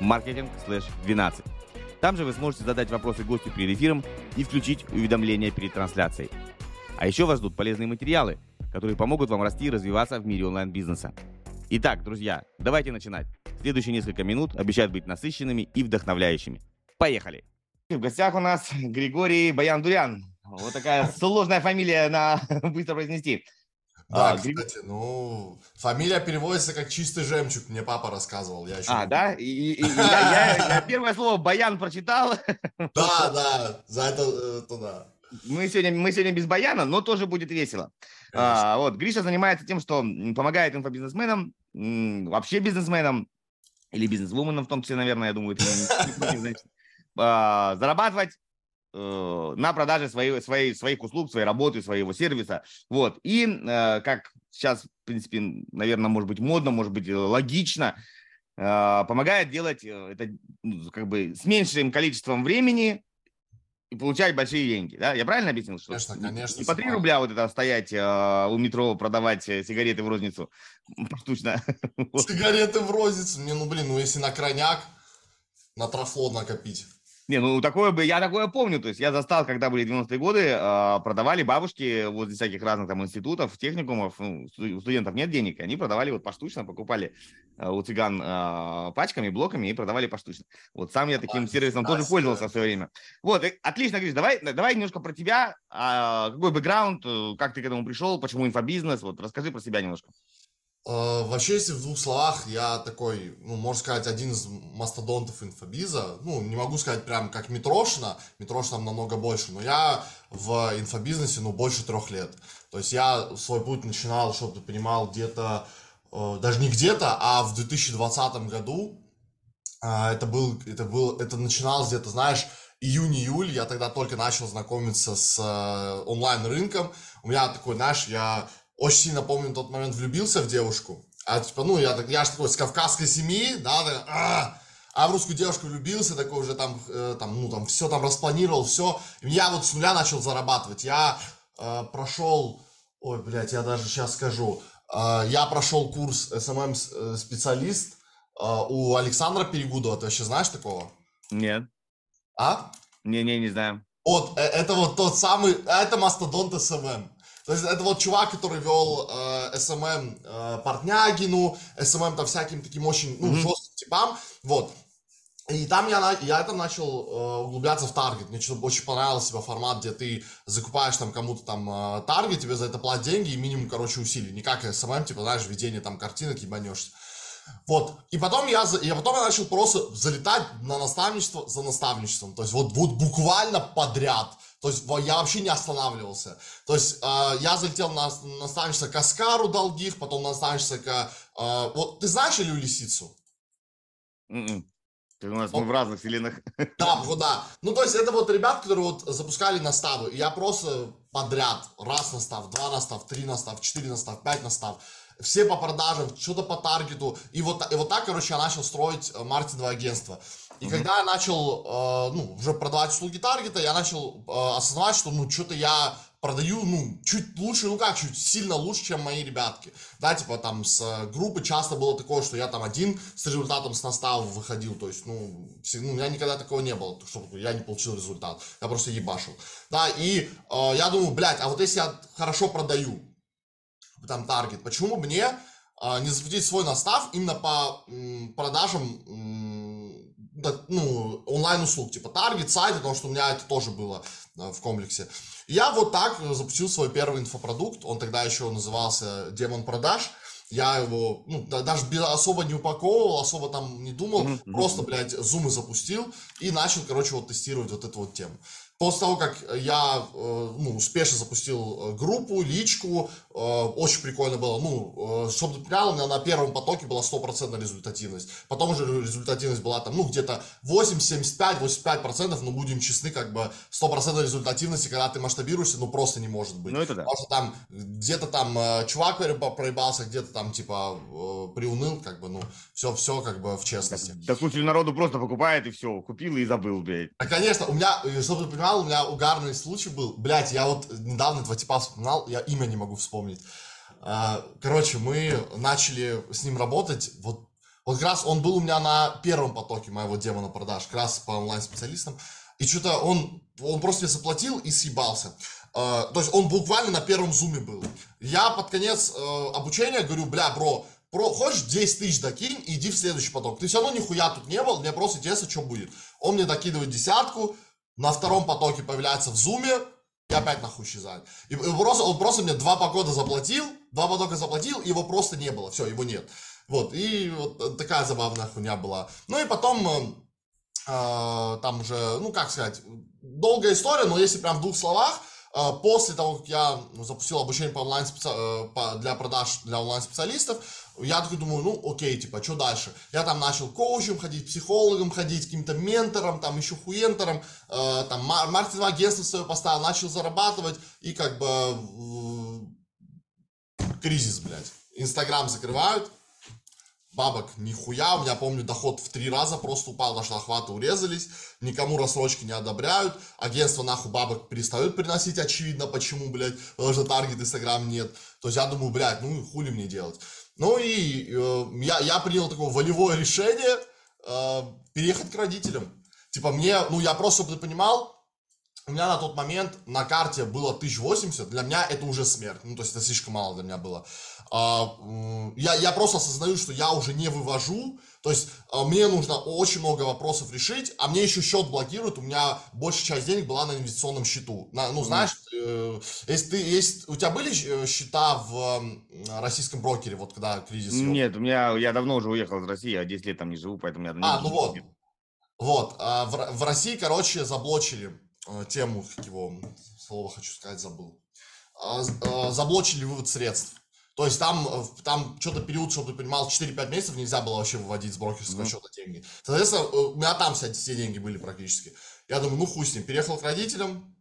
marketing/12. Там же вы сможете задать вопросы гостю перед эфиром и включить уведомления перед трансляцией. А еще вас ждут полезные материалы, которые помогут вам расти и развиваться в мире онлайн-бизнеса. Итак, друзья, давайте начинать. Следующие несколько минут обещают быть насыщенными и вдохновляющими. Поехали! В гостях у нас Григорий Баян-Дурян. Вот такая сложная фамилия на быстро произнести. Да, а, кстати, ну, фамилия переводится как чистый жемчуг, мне папа рассказывал. Я еще... А, да? И, и, и я, я, я первое слово «баян» прочитал. Да, да, за это, это да. Мы сегодня, мы сегодня без баяна, но тоже будет весело. А, вот, Гриша занимается тем, что помогает инфобизнесменам, вообще бизнесменам, или бизнесвуменам в том числе, наверное, я думаю, это не, не, не, а, зарабатывать Э, на продаже своей, своей, своих услуг, своей работы, своего сервиса. Вот. И э, как сейчас, в принципе, наверное, может быть модно, может быть логично, э, помогает делать это ну, как бы с меньшим количеством времени и получать большие деньги. Да? Я правильно объяснил? Что конечно, конечно. Не по 3 рубля вот это стоять э, у метро, продавать сигареты в розницу поштучно. Сигареты в розницу? Не, ну блин, ну если на крайняк, на трафло накопить. Не, ну такое бы, я такое помню, то есть я застал, когда были 90-е годы, э, продавали бабушки возле всяких разных там институтов, техникумов, ну, у студентов нет денег, они продавали вот поштучно, покупали э, у цыган э, пачками, блоками и продавали поштучно. Вот сам я таким сервисом тоже пользовался в свое время. Вот, отлично, Гриш, давай, давай немножко про тебя, э, какой бэкграунд, как ты к этому пришел, почему инфобизнес, вот расскажи про себя немножко. Э, вообще, если в двух словах, я такой, ну, можно сказать, один из мастодонтов инфобиза. Ну, не могу сказать прям как Митрошина, Митрошина намного больше, но я в инфобизнесе, ну, больше трех лет. То есть я свой путь начинал, чтобы ты понимал, где-то, э, даже не где-то, а в 2020 году. Э, это был, это был, это начиналось где-то, знаешь, июнь-июль, я тогда только начал знакомиться с онлайн-рынком. У меня такой, знаешь, я очень сильно помню тот момент влюбился в девушку. А типа, ну, я, я же такой с кавказской семьи, да, так, а, а в русскую девушку влюбился, такой уже там, э, там, ну, там, все там распланировал, все. И я вот с нуля начал зарабатывать. Я э, прошел, ой, блядь, я даже сейчас скажу, э, я прошел курс SMM-специалист э, у Александра Перегудова. Ты вообще знаешь такого? Нет. А? Не-не, не знаю. Вот, э, это вот тот самый, это мастодонт SMM. То есть это вот чувак, который вел э, SMM э, Портнягину, SMM там всяким таким очень, ну, mm-hmm. жестким типам, вот. И там я, я там начал э, углубляться в таргет. Мне что-то очень понравился себе формат, где ты закупаешь там кому-то там э, таргет, тебе за это платят деньги и минимум, короче, усилий. Не как SMM, типа, знаешь, введение там картинок, ебанешься. Вот. И потом я, я потом я начал просто залетать на наставничество за наставничеством. То есть вот, вот буквально подряд. То есть я вообще не останавливался. То есть э, я залетел на наставничество к Аскару Долгих, потом на наставничество к... Э, вот ты знаешь Илью Лисицу? Mm-mm. М-м. Ты у нас Он... мы в разных вселенных. Да, да. Ну, то есть это вот ребят, которые вот запускали наставы. И я просто подряд, раз настав, два настав, три настав, четыре настав, пять настав все по продажам, что-то по таргету. И вот, и вот так, короче, я начал строить э, маркетинговое агентство. И mm-hmm. когда я начал, э, ну, уже продавать услуги таргета, я начал э, осознавать, что, ну, что-то я продаю, ну, чуть лучше, ну как, чуть сильно лучше, чем мои ребятки. Да, типа там с э, группы часто было такое, что я там один с результатом с настава выходил, то есть, ну, все, ну, у меня никогда такого не было, чтобы я не получил результат, я просто ебашил. Да, и э, я думаю, блядь, а вот если я хорошо продаю, там таргет, почему мне э, не запустить свой настав именно по м, продажам м, да, ну, онлайн-услуг, типа таргет, сайт, потому что у меня это тоже было э, в комплексе. Я вот так запустил свой первый инфопродукт, он тогда еще назывался Демон продаж, я его, ну, даже особо не упаковывал, особо там не думал, mm-hmm. просто, блядь, зумы запустил и начал, короче, вот тестировать вот эту вот тему. после того, как я э, ну, успешно запустил э, группу, личку, очень прикольно было. Ну, чтобы ты понял, у меня на первом потоке была стопроцентная результативность. Потом уже результативность была там, ну, где-то 80, 75, 85 процентов, но будем честны, как бы стопроцентной результативности, когда ты масштабируешься, ну, просто не может быть. Ну, это да. Потому что там где-то там чувак проебался, где-то там, типа, приуныл, как бы, ну, все, все как бы в честности. Да, да народу просто покупает и все, купил и забыл, блядь. А, конечно, у меня, чтобы ты понимал, у меня угарный случай был. Блять, я вот недавно этого типа вспоминал, я имя не могу вспомнить. А, короче, мы начали с ним работать, вот, вот как раз он был у меня на первом потоке моего демона продаж, как раз по онлайн-специалистам, и что-то он, он просто мне заплатил и съебался. Uh, то есть он буквально на первом зуме был. Я под конец uh, обучения говорю, бля, бро, про, хочешь 10 тысяч докинь иди в следующий поток. Ты все равно нихуя тут не был, мне просто интересно, что будет. Он мне докидывает десятку, на втором потоке появляется в зуме, и опять нахуй исчезает. И, просто, он просто мне два погода заплатил, два потока заплатил, и его просто не было, все, его нет. Вот, и вот такая забавная хуйня была. Ну и потом, э, э, там уже, ну как сказать, долгая история, но если прям в двух словах, э, после того, как я запустил обучение по онлайн э, по, для продаж для онлайн-специалистов, я такой думаю, ну окей, типа, что дальше? Я там начал коучем ходить, психологом ходить, каким-то ментором, там еще хуентором, э, там маркетинговое агентство свое поставил, начал зарабатывать и как бы э, кризис, блядь. Инстаграм закрывают, бабок нихуя, у меня, помню, доход в три раза просто упал, что охваты урезались, никому рассрочки не одобряют, агентство нахуй бабок перестают приносить, очевидно, почему, блядь, потому что таргет Инстаграм нет. То есть я думаю, блядь, ну хули мне делать. Ну и э, я, я принял такое волевое решение э, переехать к родителям. Типа мне, ну я просто, понимал, у меня на тот момент на карте было 1080, для меня это уже смерть, ну то есть это слишком мало для меня было. А, я, я просто осознаю, что я уже не вывожу, то есть а, мне нужно очень много вопросов решить, а мне еще счет блокируют, у меня большая часть денег была на инвестиционном счету. На, ну, знаешь, э, если ты, есть, у тебя были э, счета в российском брокере, вот когда кризис? Нет, у меня, я давно уже уехал из России, я 10 лет там не живу, поэтому я... А, ну вот, вот, а в, в России, короче, заблочили тему, как его, слово хочу сказать, забыл. А, а, заблочили вывод средств. То есть там, э, там что-то период, чтобы ты понимал, 4-5 месяцев нельзя было вообще выводить с брокерского mm-hmm. счета деньги. Соответственно, э, у меня там все, все деньги были практически. Я думаю, ну хуй с ним. Переехал к родителям,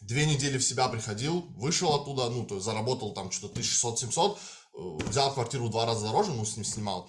две недели в себя приходил, вышел оттуда, ну, то есть заработал там что-то 1600-700, э, взял квартиру в два раза дороже, ну, с ним снимал.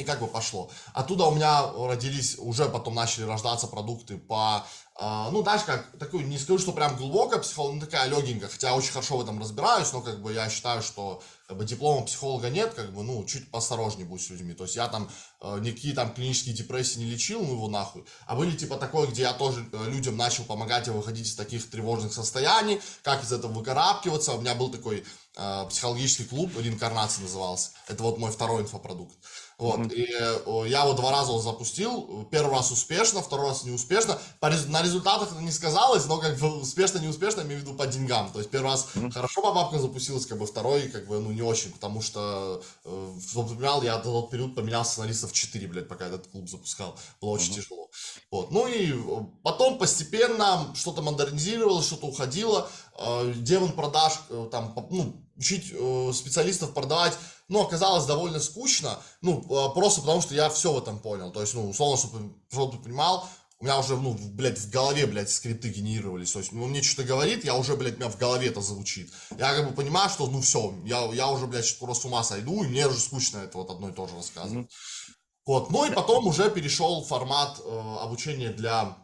И как бы пошло. Оттуда у меня родились, уже потом начали рождаться продукты по а, ну, знаешь, как, такую, не скажу, что прям глубокая психология, ну, такая легенькая, хотя очень хорошо в этом разбираюсь, но, как бы, я считаю, что, как бы, диплома психолога нет, как бы, ну, чуть поосторожнее будь с людьми, то есть я там э, никакие там клинические депрессии не лечил, ну, его нахуй, а были, типа, такое, где я тоже э, людям начал помогать выходить из таких тревожных состояний, как из этого выкарабкиваться, у меня был такой э, психологический клуб, реинкарнация назывался, это вот мой второй инфопродукт, вот, mm-hmm. и я вот два раза его запустил, первый раз успешно, второй раз неуспешно. По, на результатах это не сказалось, но как бы успешно, неуспешно, имею в виду по деньгам. То есть первый раз mm-hmm. хорошо по бабкам запустилась, как бы второй, как бы, ну, не очень, потому что, э, чтобы понимал, я за тот период поменял сценаристов 4, блядь, пока этот клуб запускал. Было очень mm-hmm. тяжело. Вот, ну и э, потом постепенно что-то модернизировалось, что-то уходило. Э, демон продаж, э, там, ну, учить э, специалистов продавать, ну, оказалось довольно скучно, ну, э, просто потому что я все в этом понял, то есть, ну, условно, чтобы, чтобы ты понимал, у меня уже, ну, блядь, в голове, блядь, скрипты генерировались, то есть, ну, мне что-то говорит, я уже, блядь, у меня в голове это звучит, я как бы понимаю, что, ну, все, я, я уже, блядь, скоро с ума сойду, и мне уже скучно это вот одно и то же рассказывать. Mm-hmm. Вот, ну, и потом уже перешел формат э, обучения для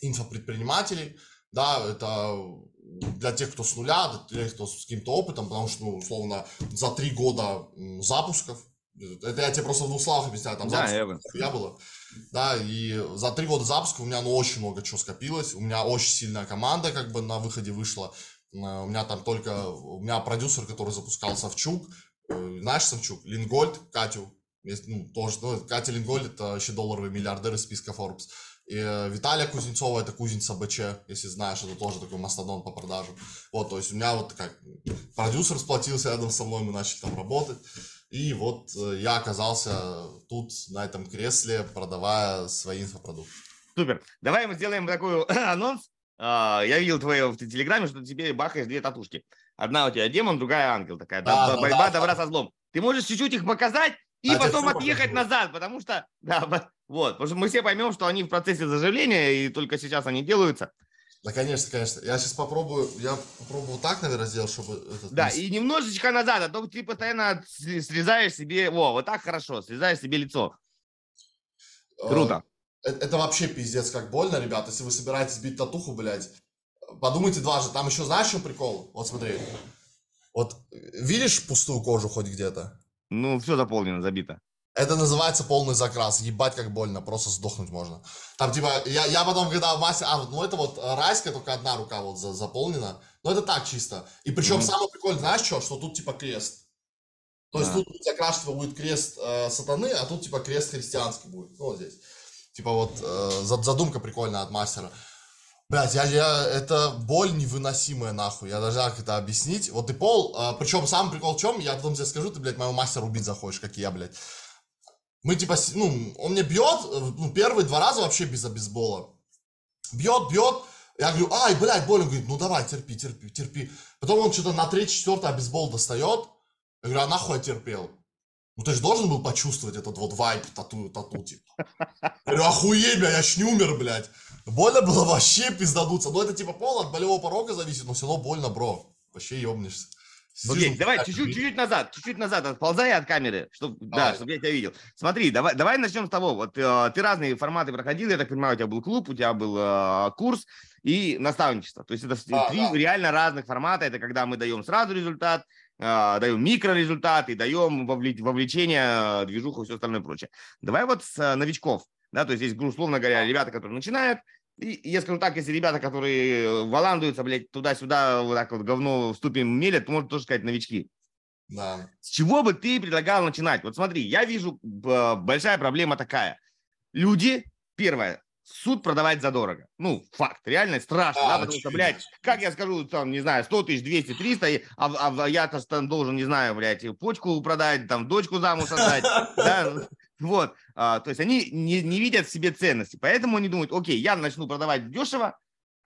инфопредпринимателей, да, это для тех, кто с нуля, для тех, кто с каким-то опытом, потому что, ну, условно, за три года запусков, это я тебе просто в двух словах объясняю, там да, запусков я, было, да, и за три года запуска у меня, ну, очень много чего скопилось, у меня очень сильная команда, как бы, на выходе вышла, у меня там только, у меня продюсер, который запускал Савчук, э, знаешь Савчук, Лингольд, Катю, есть, ну, тоже, ну, Катя Лингольд, это вообще долларовый миллиардер из списка Forbes, и э, Виталия Кузнецова, это кузница БЧ, если знаешь, это тоже такой мастодон по продажам. Вот, то есть у меня вот как продюсер сплотился рядом со мной, мы начали там работать. И вот э, я оказался тут, на этом кресле, продавая свои инфопродукты. Супер. Давай мы сделаем такой анонс. а, я видел твое в Телеграме, что тебе бахаешь две татушки. Одна у тебя демон, другая ангел такая. Да, Да, да, борьба да. добра со злом. Ты можешь чуть-чуть их показать и А, потом отъехать покажу. назад, потому что, да, вот, потому что мы все поймем, что они в процессе заживления, и только сейчас они делаются. Да, конечно, конечно. Я сейчас попробую, я попробую так, наверное, сделать, чтобы этот... Да, и немножечко назад, а то ты постоянно срезаешь себе, о, вот так хорошо, срезаешь себе лицо. э, Круто. Это, это вообще пиздец как больно, ребят. Если вы собираетесь бить татуху, блядь, подумайте дважды. Там еще знаешь, чем прикол? Вот смотри. Вот э, видишь пустую кожу хоть где-то? Ну, все заполнено, забито. Это называется полный закрас. Ебать, как больно, просто сдохнуть можно. Там, типа, я, я потом, когда в массе... А, ну это вот э, райская, только одна рука вот за- заполнена. Но это так чисто. И причем Мгм. самое прикольное, знаешь что? Что тут, типа, крест. То есть Да. тут тебя крашево будет крест э, сатаны, а тут, типа, крест христианский будет. Ну, вот здесь. Типа, вот э, за- задумка прикольная от мастера. Блять, я, я, это боль невыносимая, нахуй. Я даже как это объяснить. Вот и пол, причем сам прикол в чем, я потом тебе скажу, ты, блядь, моего мастера убить захочешь, как я, блядь. Мы типа, ну, он мне бьет, э, ну, первые два раза вообще без бейсбола. Бьет, бьет. Я говорю, ай, блядь, больно. Он говорит, ну давай, терпи, терпи, терпи. Потом он что-то на третий, четвертый бейсбол достает. Я говорю, а нахуй я терпел? Ну ты же должен был почувствовать этот вот вайп тату, тату, типа. Я говорю, охуеть, бля, я ж не умер, блядь. Больно было вообще пиздадуться. Ну это типа пол от болевого порога зависит, но все равно больно, бро. Вообще ебнешься. Окей, Сидишь, давай чуть-чуть, назад, чуть-чуть назад, отползай от камеры, чтобы, да, чтобы я тебя видел. Смотри, давай, давай начнем с того. Вот э, ты разные форматы проходил, я так понимаю, у тебя был клуб, у тебя был э, курс и наставничество. То есть это Да, три да. реально разных формата. Это когда мы даем сразу результат, даем микрорезультат и даем вовле- вовлечение, э, движуху и все остальное прочее. Давай вот с э, новичков, да, то есть есть, условно говоря, ребята, которые начинают, и я скажу так, если ребята, которые э, валандуются, блядь, туда-сюда, вот так вот говно в ступе мелят, то можно тоже сказать новички. Да. С чего бы ты предлагал начинать? Вот смотри, я вижу большая проблема такая. Люди, первое, суд продавать задорого. Ну, факт, реально страшно, Да, да, потому что, блядь, как я скажу, там, не знаю, 100 тысяч, 200, 300, и- а, а я-то там должен, не знаю, блядь, почку продать, там, дочку замуж отдать, да, вот. А, То есть они не не видят в себе ценности, поэтому они думают, окей, я начну продавать дешево,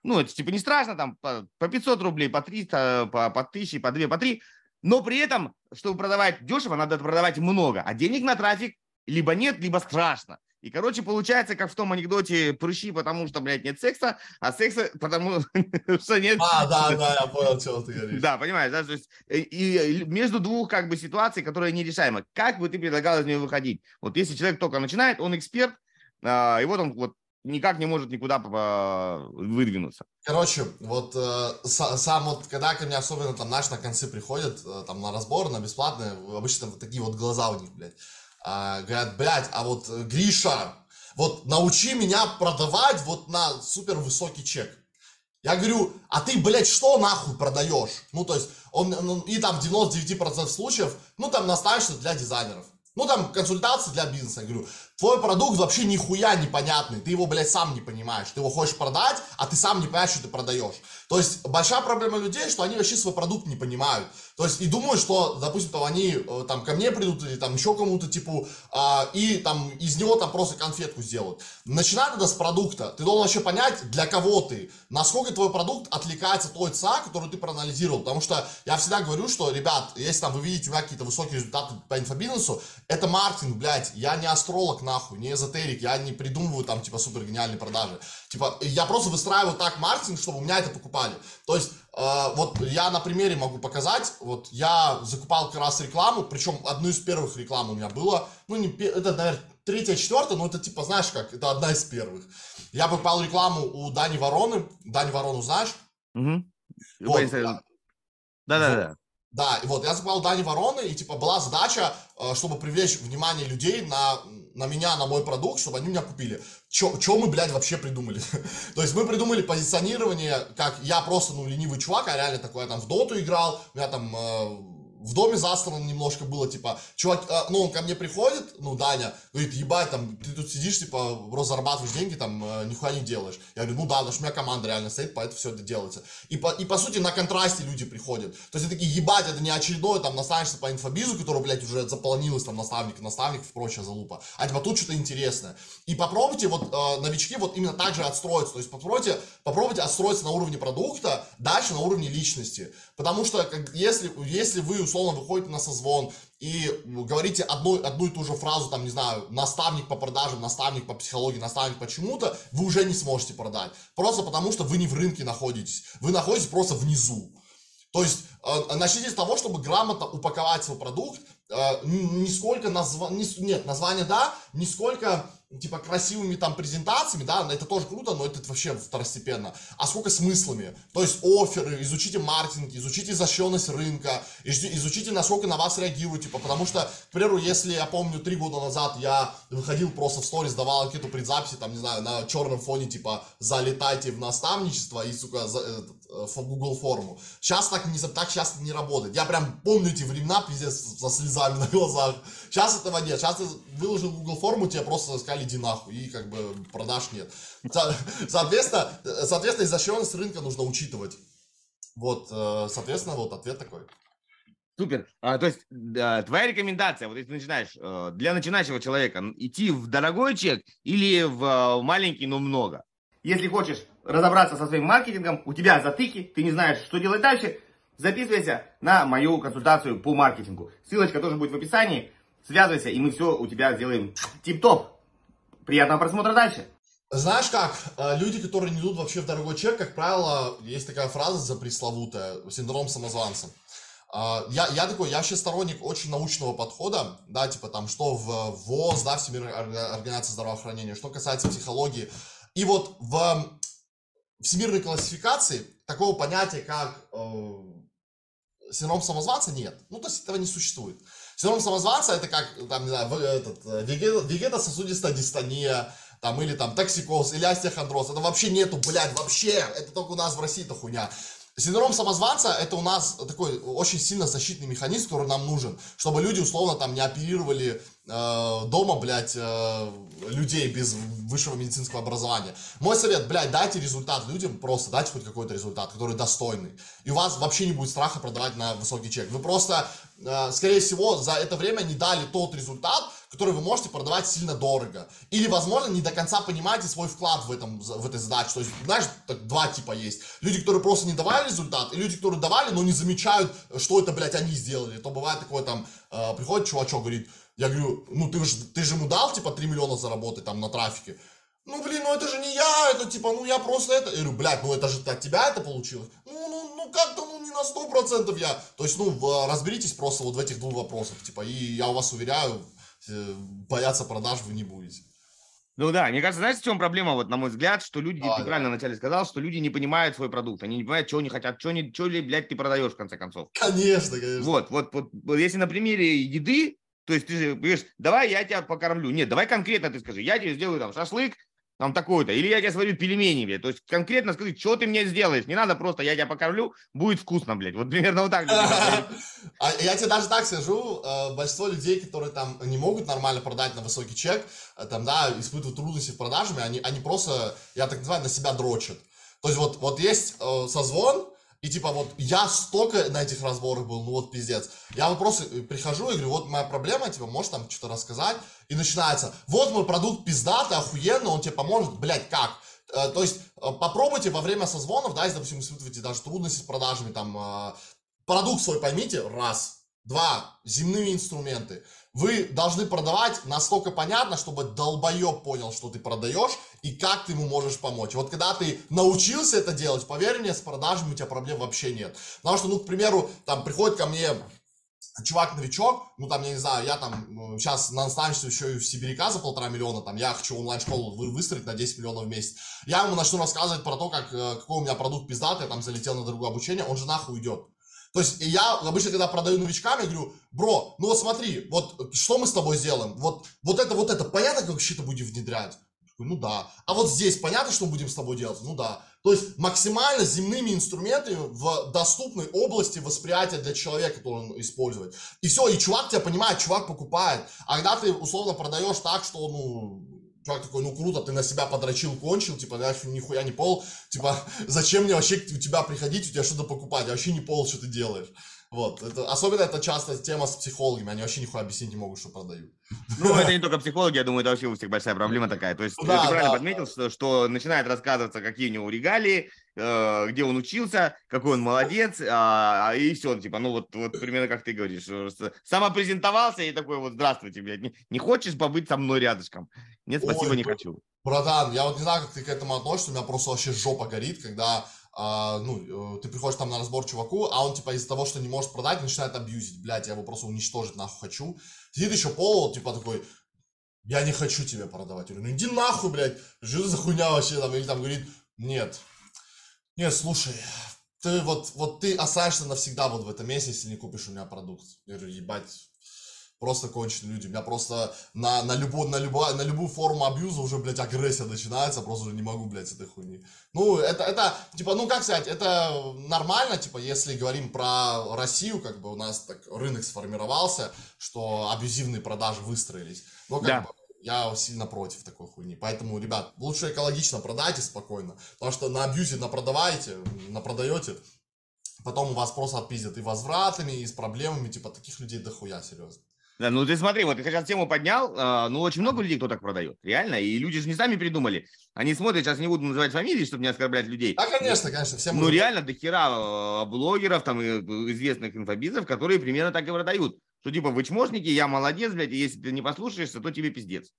ну, это типа не страшно, там, по, по 500 рублей, по 300, по, по 1000, по 2, по 3, но при этом, чтобы продавать дешево, надо продавать много, а денег на трафик либо нет, либо страшно. И, короче, получается, как в том анекдоте, прыщи, потому что, блядь, нет секса, а секса, потому что нет... А, да, да, я понял, что ты говоришь. Да, понимаешь, да, то есть э, и, и между двух как бы ситуаций, которые нерешаемы, как бы ты предлагал из нее выходить? Вот если человек только начинает, он эксперт, а, и вот он вот никак не может никуда выдвинуться. Короче, вот э, са- сам вот, когда ко мне особенно там, знаешь, на концы приходят, э, там, на разбор, на бесплатные, обычно вот такие вот глаза у них, блядь, А, говорят, блядь, а вот, э, Гриша, вот научи меня продавать вот на супер высокий чек. Я говорю, а ты, блядь, что нахуй продаешь? Ну, то есть, он, ну, и там в 99% случаев, ну, там наставишься для дизайнеров. Ну, там, консультации для бизнеса. Я говорю, твой продукт вообще нихуя непонятный, ты его, блядь, сам не понимаешь. Ты его хочешь продать, а ты сам не понимаешь, что ты продаешь. То есть, большая проблема людей, что они вообще свой продукт не понимают. То есть, и думают, что, допустим, там, они э, там ко мне придут или там еще кому-то, типа, а, и там из него там просто конфетку сделают. Начинай надо с продукта. Ты должен вообще понять, для кого ты, насколько твой продукт отвлекается от той ЦА, которую ты проанализировал. Потому что я всегда говорю, что, ребят, если там вы видите у меня какие-то высокие результаты по инфобизнесу, это маркетинг, блядь, я не астролог, нахуй, не эзотерик, я не придумываю там, типа, супер гениальные продажи. Типа, я просто выстраиваю так маркетинг, чтобы у меня это покупали. То есть, э, вот я на примере могу показать, вот я закупал как раз рекламу, причем одну из первых реклам у меня было, ну, не, это, наверное, третья, четвертая, но это типа, знаешь как, это одна из первых. Я покупал рекламу у Дани Вороны, Дани Ворону знаешь? Мгм. Вот, Да, да, и вот я закупал Дани Вороны, и типа была задача, э, чтобы привлечь внимание людей на, на меня, на мой продукт, чтобы они меня купили. Че мы, блядь, вообще придумали? То есть мы придумали позиционирование, как я просто, ну, ленивый чувак, а реально такой, я там в доту играл, меня там э, в доме застрано немножко было, типа, чувак, э, ну, он ко мне приходит, ну, Даня, говорит, ебать, там, ты тут сидишь, типа, разрабатываешь деньги, там, э, нихуя не делаешь. Я говорю, ну да, потому что у меня команда реально стоит, поэтому все это делается. И по, и по сути на контрасте люди приходят. То есть такие, ебать, это не очередное, там, наставничество по инфобизу, которое, блядь, уже заполнилось, там, наставник, наставник и прочая залупа. А типа тут что-то интересное. И попробуйте, вот, э, новички вот именно так же отстроиться. То есть попробуйте, попробуйте отстроиться на уровне продукта, дальше на уровне личности. Потому что, как, если, если вы, условно, выходите на созвон, и говорите одну, одну и ту же фразу, там, не знаю, наставник по продажам, наставник по психологии, наставник по чему-то, вы уже не сможете продать. Просто потому, что вы не в рынке находитесь. Вы находитесь просто внизу. То есть э, начните с того, чтобы грамотно упаковать свой продукт, э, не сколько название, нет, название да, не сколько типа красивыми там презентациями, да, это тоже круто, но это вообще второстепенно. А сколько смыслами? То есть оферы, изучите маркетинг, изучите защищенность рынка, изучите, насколько на вас реагируют, типа, потому что, к примеру, если я помню, три года назад я выходил просто в сторис, давал какие-то предзаписи, там, не знаю, на черном фоне, типа, залетайте в наставничество и, сука, за, в э, Google форму. Сейчас так не так часто не работает. Я прям помню эти времена, пиздец, со слезами на глазах. Сейчас этого нет. Сейчас ты выложил Google форму, тебе просто сказали, иди нахуй, и как бы продаж нет. Соответственно, соответственно, изощренность рынка нужно учитывать. Вот, э, соответственно, вот ответ такой. Супер. А, то есть да, твоя рекомендация, вот если ты начинаешь, э, для начинающего человека идти в дорогой чек или в маленький, но много? Если хочешь разобраться со своим маркетингом, у тебя затыки, ты не знаешь, что делать дальше, записывайся на мою консультацию по маркетингу. Ссылочка тоже будет в описании. Связывайся, и мы все у тебя сделаем тип-топ. Приятного просмотра дальше. Знаешь как, э, люди, которые не идут вообще в дорогой чек, как правило, есть такая фраза за пресловутая, синдром самозванца. Э, я, я такой, я вообще сторонник очень научного подхода, да, типа там, что в ВОЗ, да, Всемирная организация здравоохранения, что касается психологии. И вот в всемирной классификации такого понятия, как э, синдром самозванца, нет. Ну, то есть этого не существует. Синдром самозванца это как, там, не знаю, этот, э, вегетососудистая дистония, там, или там токсикоз, или остеохондроз. Это вообще нету, блядь, вообще. Это только у нас в России-то хуйня. Синдром самозванца это у нас такой очень сильно защитный механизм, который нам нужен, чтобы люди условно там не оперировали э, дома, блядь, э, людей без высшего медицинского образования. Мой совет, блядь, дайте результат людям, просто дайте хоть какой-то результат, который достойный. И у вас вообще не будет страха продавать на высокий чек. Вы просто, скорее всего, за это время не дали тот результат, который вы можете продавать сильно дорого. Или, возможно, не до конца понимаете свой вклад в, этом, в этой задаче. То есть, знаешь, так, два типа есть. Люди, которые просто не давали результат, и люди, которые давали, но не замечают, что это, блядь, они сделали. То бывает такое там, э, приходит чувачок, говорит, я говорю, ну ты же, ты же ему дал, типа, 3 миллиона заработать там на трафике. Ну, блин, ну это же не я, это типа, ну я просто это. Я говорю, блядь, ну это же от тебя это получилось. Ну, на сто процентов я. То есть, ну, разберитесь просто вот в этих двух вопросах, типа, и я вас уверяю, э, бояться продаж вы не будете. Ну да, мне кажется, знаете, в чем проблема, вот на мой взгляд, что люди, а, ты да. правильно вначале сказал, что люди не понимают свой продукт, они не понимают, что они хотят, что, они, что ли, блядь, ты продаешь, в конце концов. Конечно, конечно. Вот, вот, вот, вот если на примере еды, то есть ты же говоришь, давай я тебя покормлю. Нет, давай конкретно ты скажи, я тебе сделаю там шашлык, там такой-то, или я тебе сварю пельмени, блядь. То есть конкретно скажи, что ты мне сделаешь. Не надо просто, я тебя покормлю, будет вкусно, блядь. Вот примерно вот так. А я тебе даже так скажу, э, большинство людей, которые там не могут нормально продать на высокий чек, э, там, да, испытывают трудности в продажами, они, они просто, я так называю, на себя дрочат. То есть вот, вот есть э, созвон, и типа вот я столько на этих разборах был, ну вот пиздец. Я вот просто э, прихожу и говорю, вот моя проблема, типа, можешь там что-то рассказать? И начинается, вот мой продукт пиздатый, охуенно, он тебе поможет, блядь, как? Э, то есть э, попробуйте во время созвонов, да, если, допустим, испытываете даже трудности с продажами, там, продукт свой поймите, раз. Два, земные инструменты. Вы должны продавать настолько понятно, чтобы долбоеб понял, что ты продаешь и как ты ему можешь помочь. Вот когда ты научился это делать, поверь мне, с продажами у тебя проблем вообще нет. Потому что, ну, к примеру, там приходит ко мне чувак-новичок, ну там, я не знаю, я там сейчас на наставничестве еще и в Сибиряка за полтора миллиона, там, я хочу онлайн-школу выстроить на 10 миллионов в месяц. Я ему начну рассказывать про то, как, э, какой у меня продукт пиздатый, я там залетел на другое обучение, он же нахуй уйдет. То есть я обычно, когда продаю новичкам, я говорю, бро, ну вот смотри, вот что мы с тобой сделаем? Вот, вот это, вот это, понятно, как вообще-то будем внедрять? Ну да. А вот здесь понятно, что мы будем с тобой делать? Ну да. То есть максимально земными инструментами в доступной области восприятия для человека должен использовать. И все, и чувак тебя понимает, чувак покупает. А когда ты условно продаешь так, что, ну, чувак такой, ну круто, ты на себя подрочил, кончил, типа, я нихуя не пол, типа, зачем мне вообще у тебя приходить, у тебя что-то покупать, я вообще не пол, что ты делаешь. Вот, это, особенно это часто тема с психологами, они вообще нихуя объяснить не могут, что продают. Ну, это не только психологи, я думаю, это вообще у всех большая проблема такая. То есть да, ты правильно да, подметил, да. Что, что начинает рассказываться, какие у него регалии, э, где он учился, какой он молодец, а, и все, типа, ну вот, вот примерно как ты говоришь, самопрезентовался и такой вот, здравствуйте, блядь, не, не хочешь побыть со мной рядышком? Нет, спасибо, Ой, не хочу. Братан, я вот не знаю, как ты к этому относишься, у меня просто вообще жопа горит, когда а, ну, э, ты приходишь там на разбор чуваку, а он, типа, из-за того, что не может продать, начинает абьюзить. Блядь, я его просто уничтожить нахуй хочу. Сидит еще пол, типа, такой, я не хочу тебе продавать. Я говорю, ну иди нахуй, блядь, что за хуйня вообще там? Или там говорит, нет, нет, слушай, ты вот, вот ты останешься навсегда вот в этом месте, если не купишь у меня продукт. Я говорю, ебать, просто конченые люди. У меня просто на, на, любо, на, любо, на любую форму абьюза уже, блядь, агрессия начинается, просто уже не могу, блядь, с этой хуйни. Ну, это, это, типа, ну, как сказать, это нормально, типа, если говорим про Россию, как бы у нас так рынок сформировался, что абьюзивные продажи выстроились. Но, как да. бы, я сильно против такой хуйни. Поэтому, ребят, лучше экологично продайте спокойно, потому что на абьюзе напродаваете, напродаете, потом у вас просто отпиздят и возвратами, и с проблемами, типа, таких людей дохуя, серьезно. Да, ну ты смотри, вот ты сейчас тему поднял, э, ну очень много людей, кто так продает, реально, и люди же не сами придумали. Они смотрят, сейчас не буду называть фамилии, чтобы не оскорблять людей. Да, конечно, конечно, всем. Ну реально, до хера блогеров, там, известных инфобизов, которые примерно так и продают. Что типа, вы чмошники, я молодец, блядь, и если ты не послушаешься, то тебе пиздец.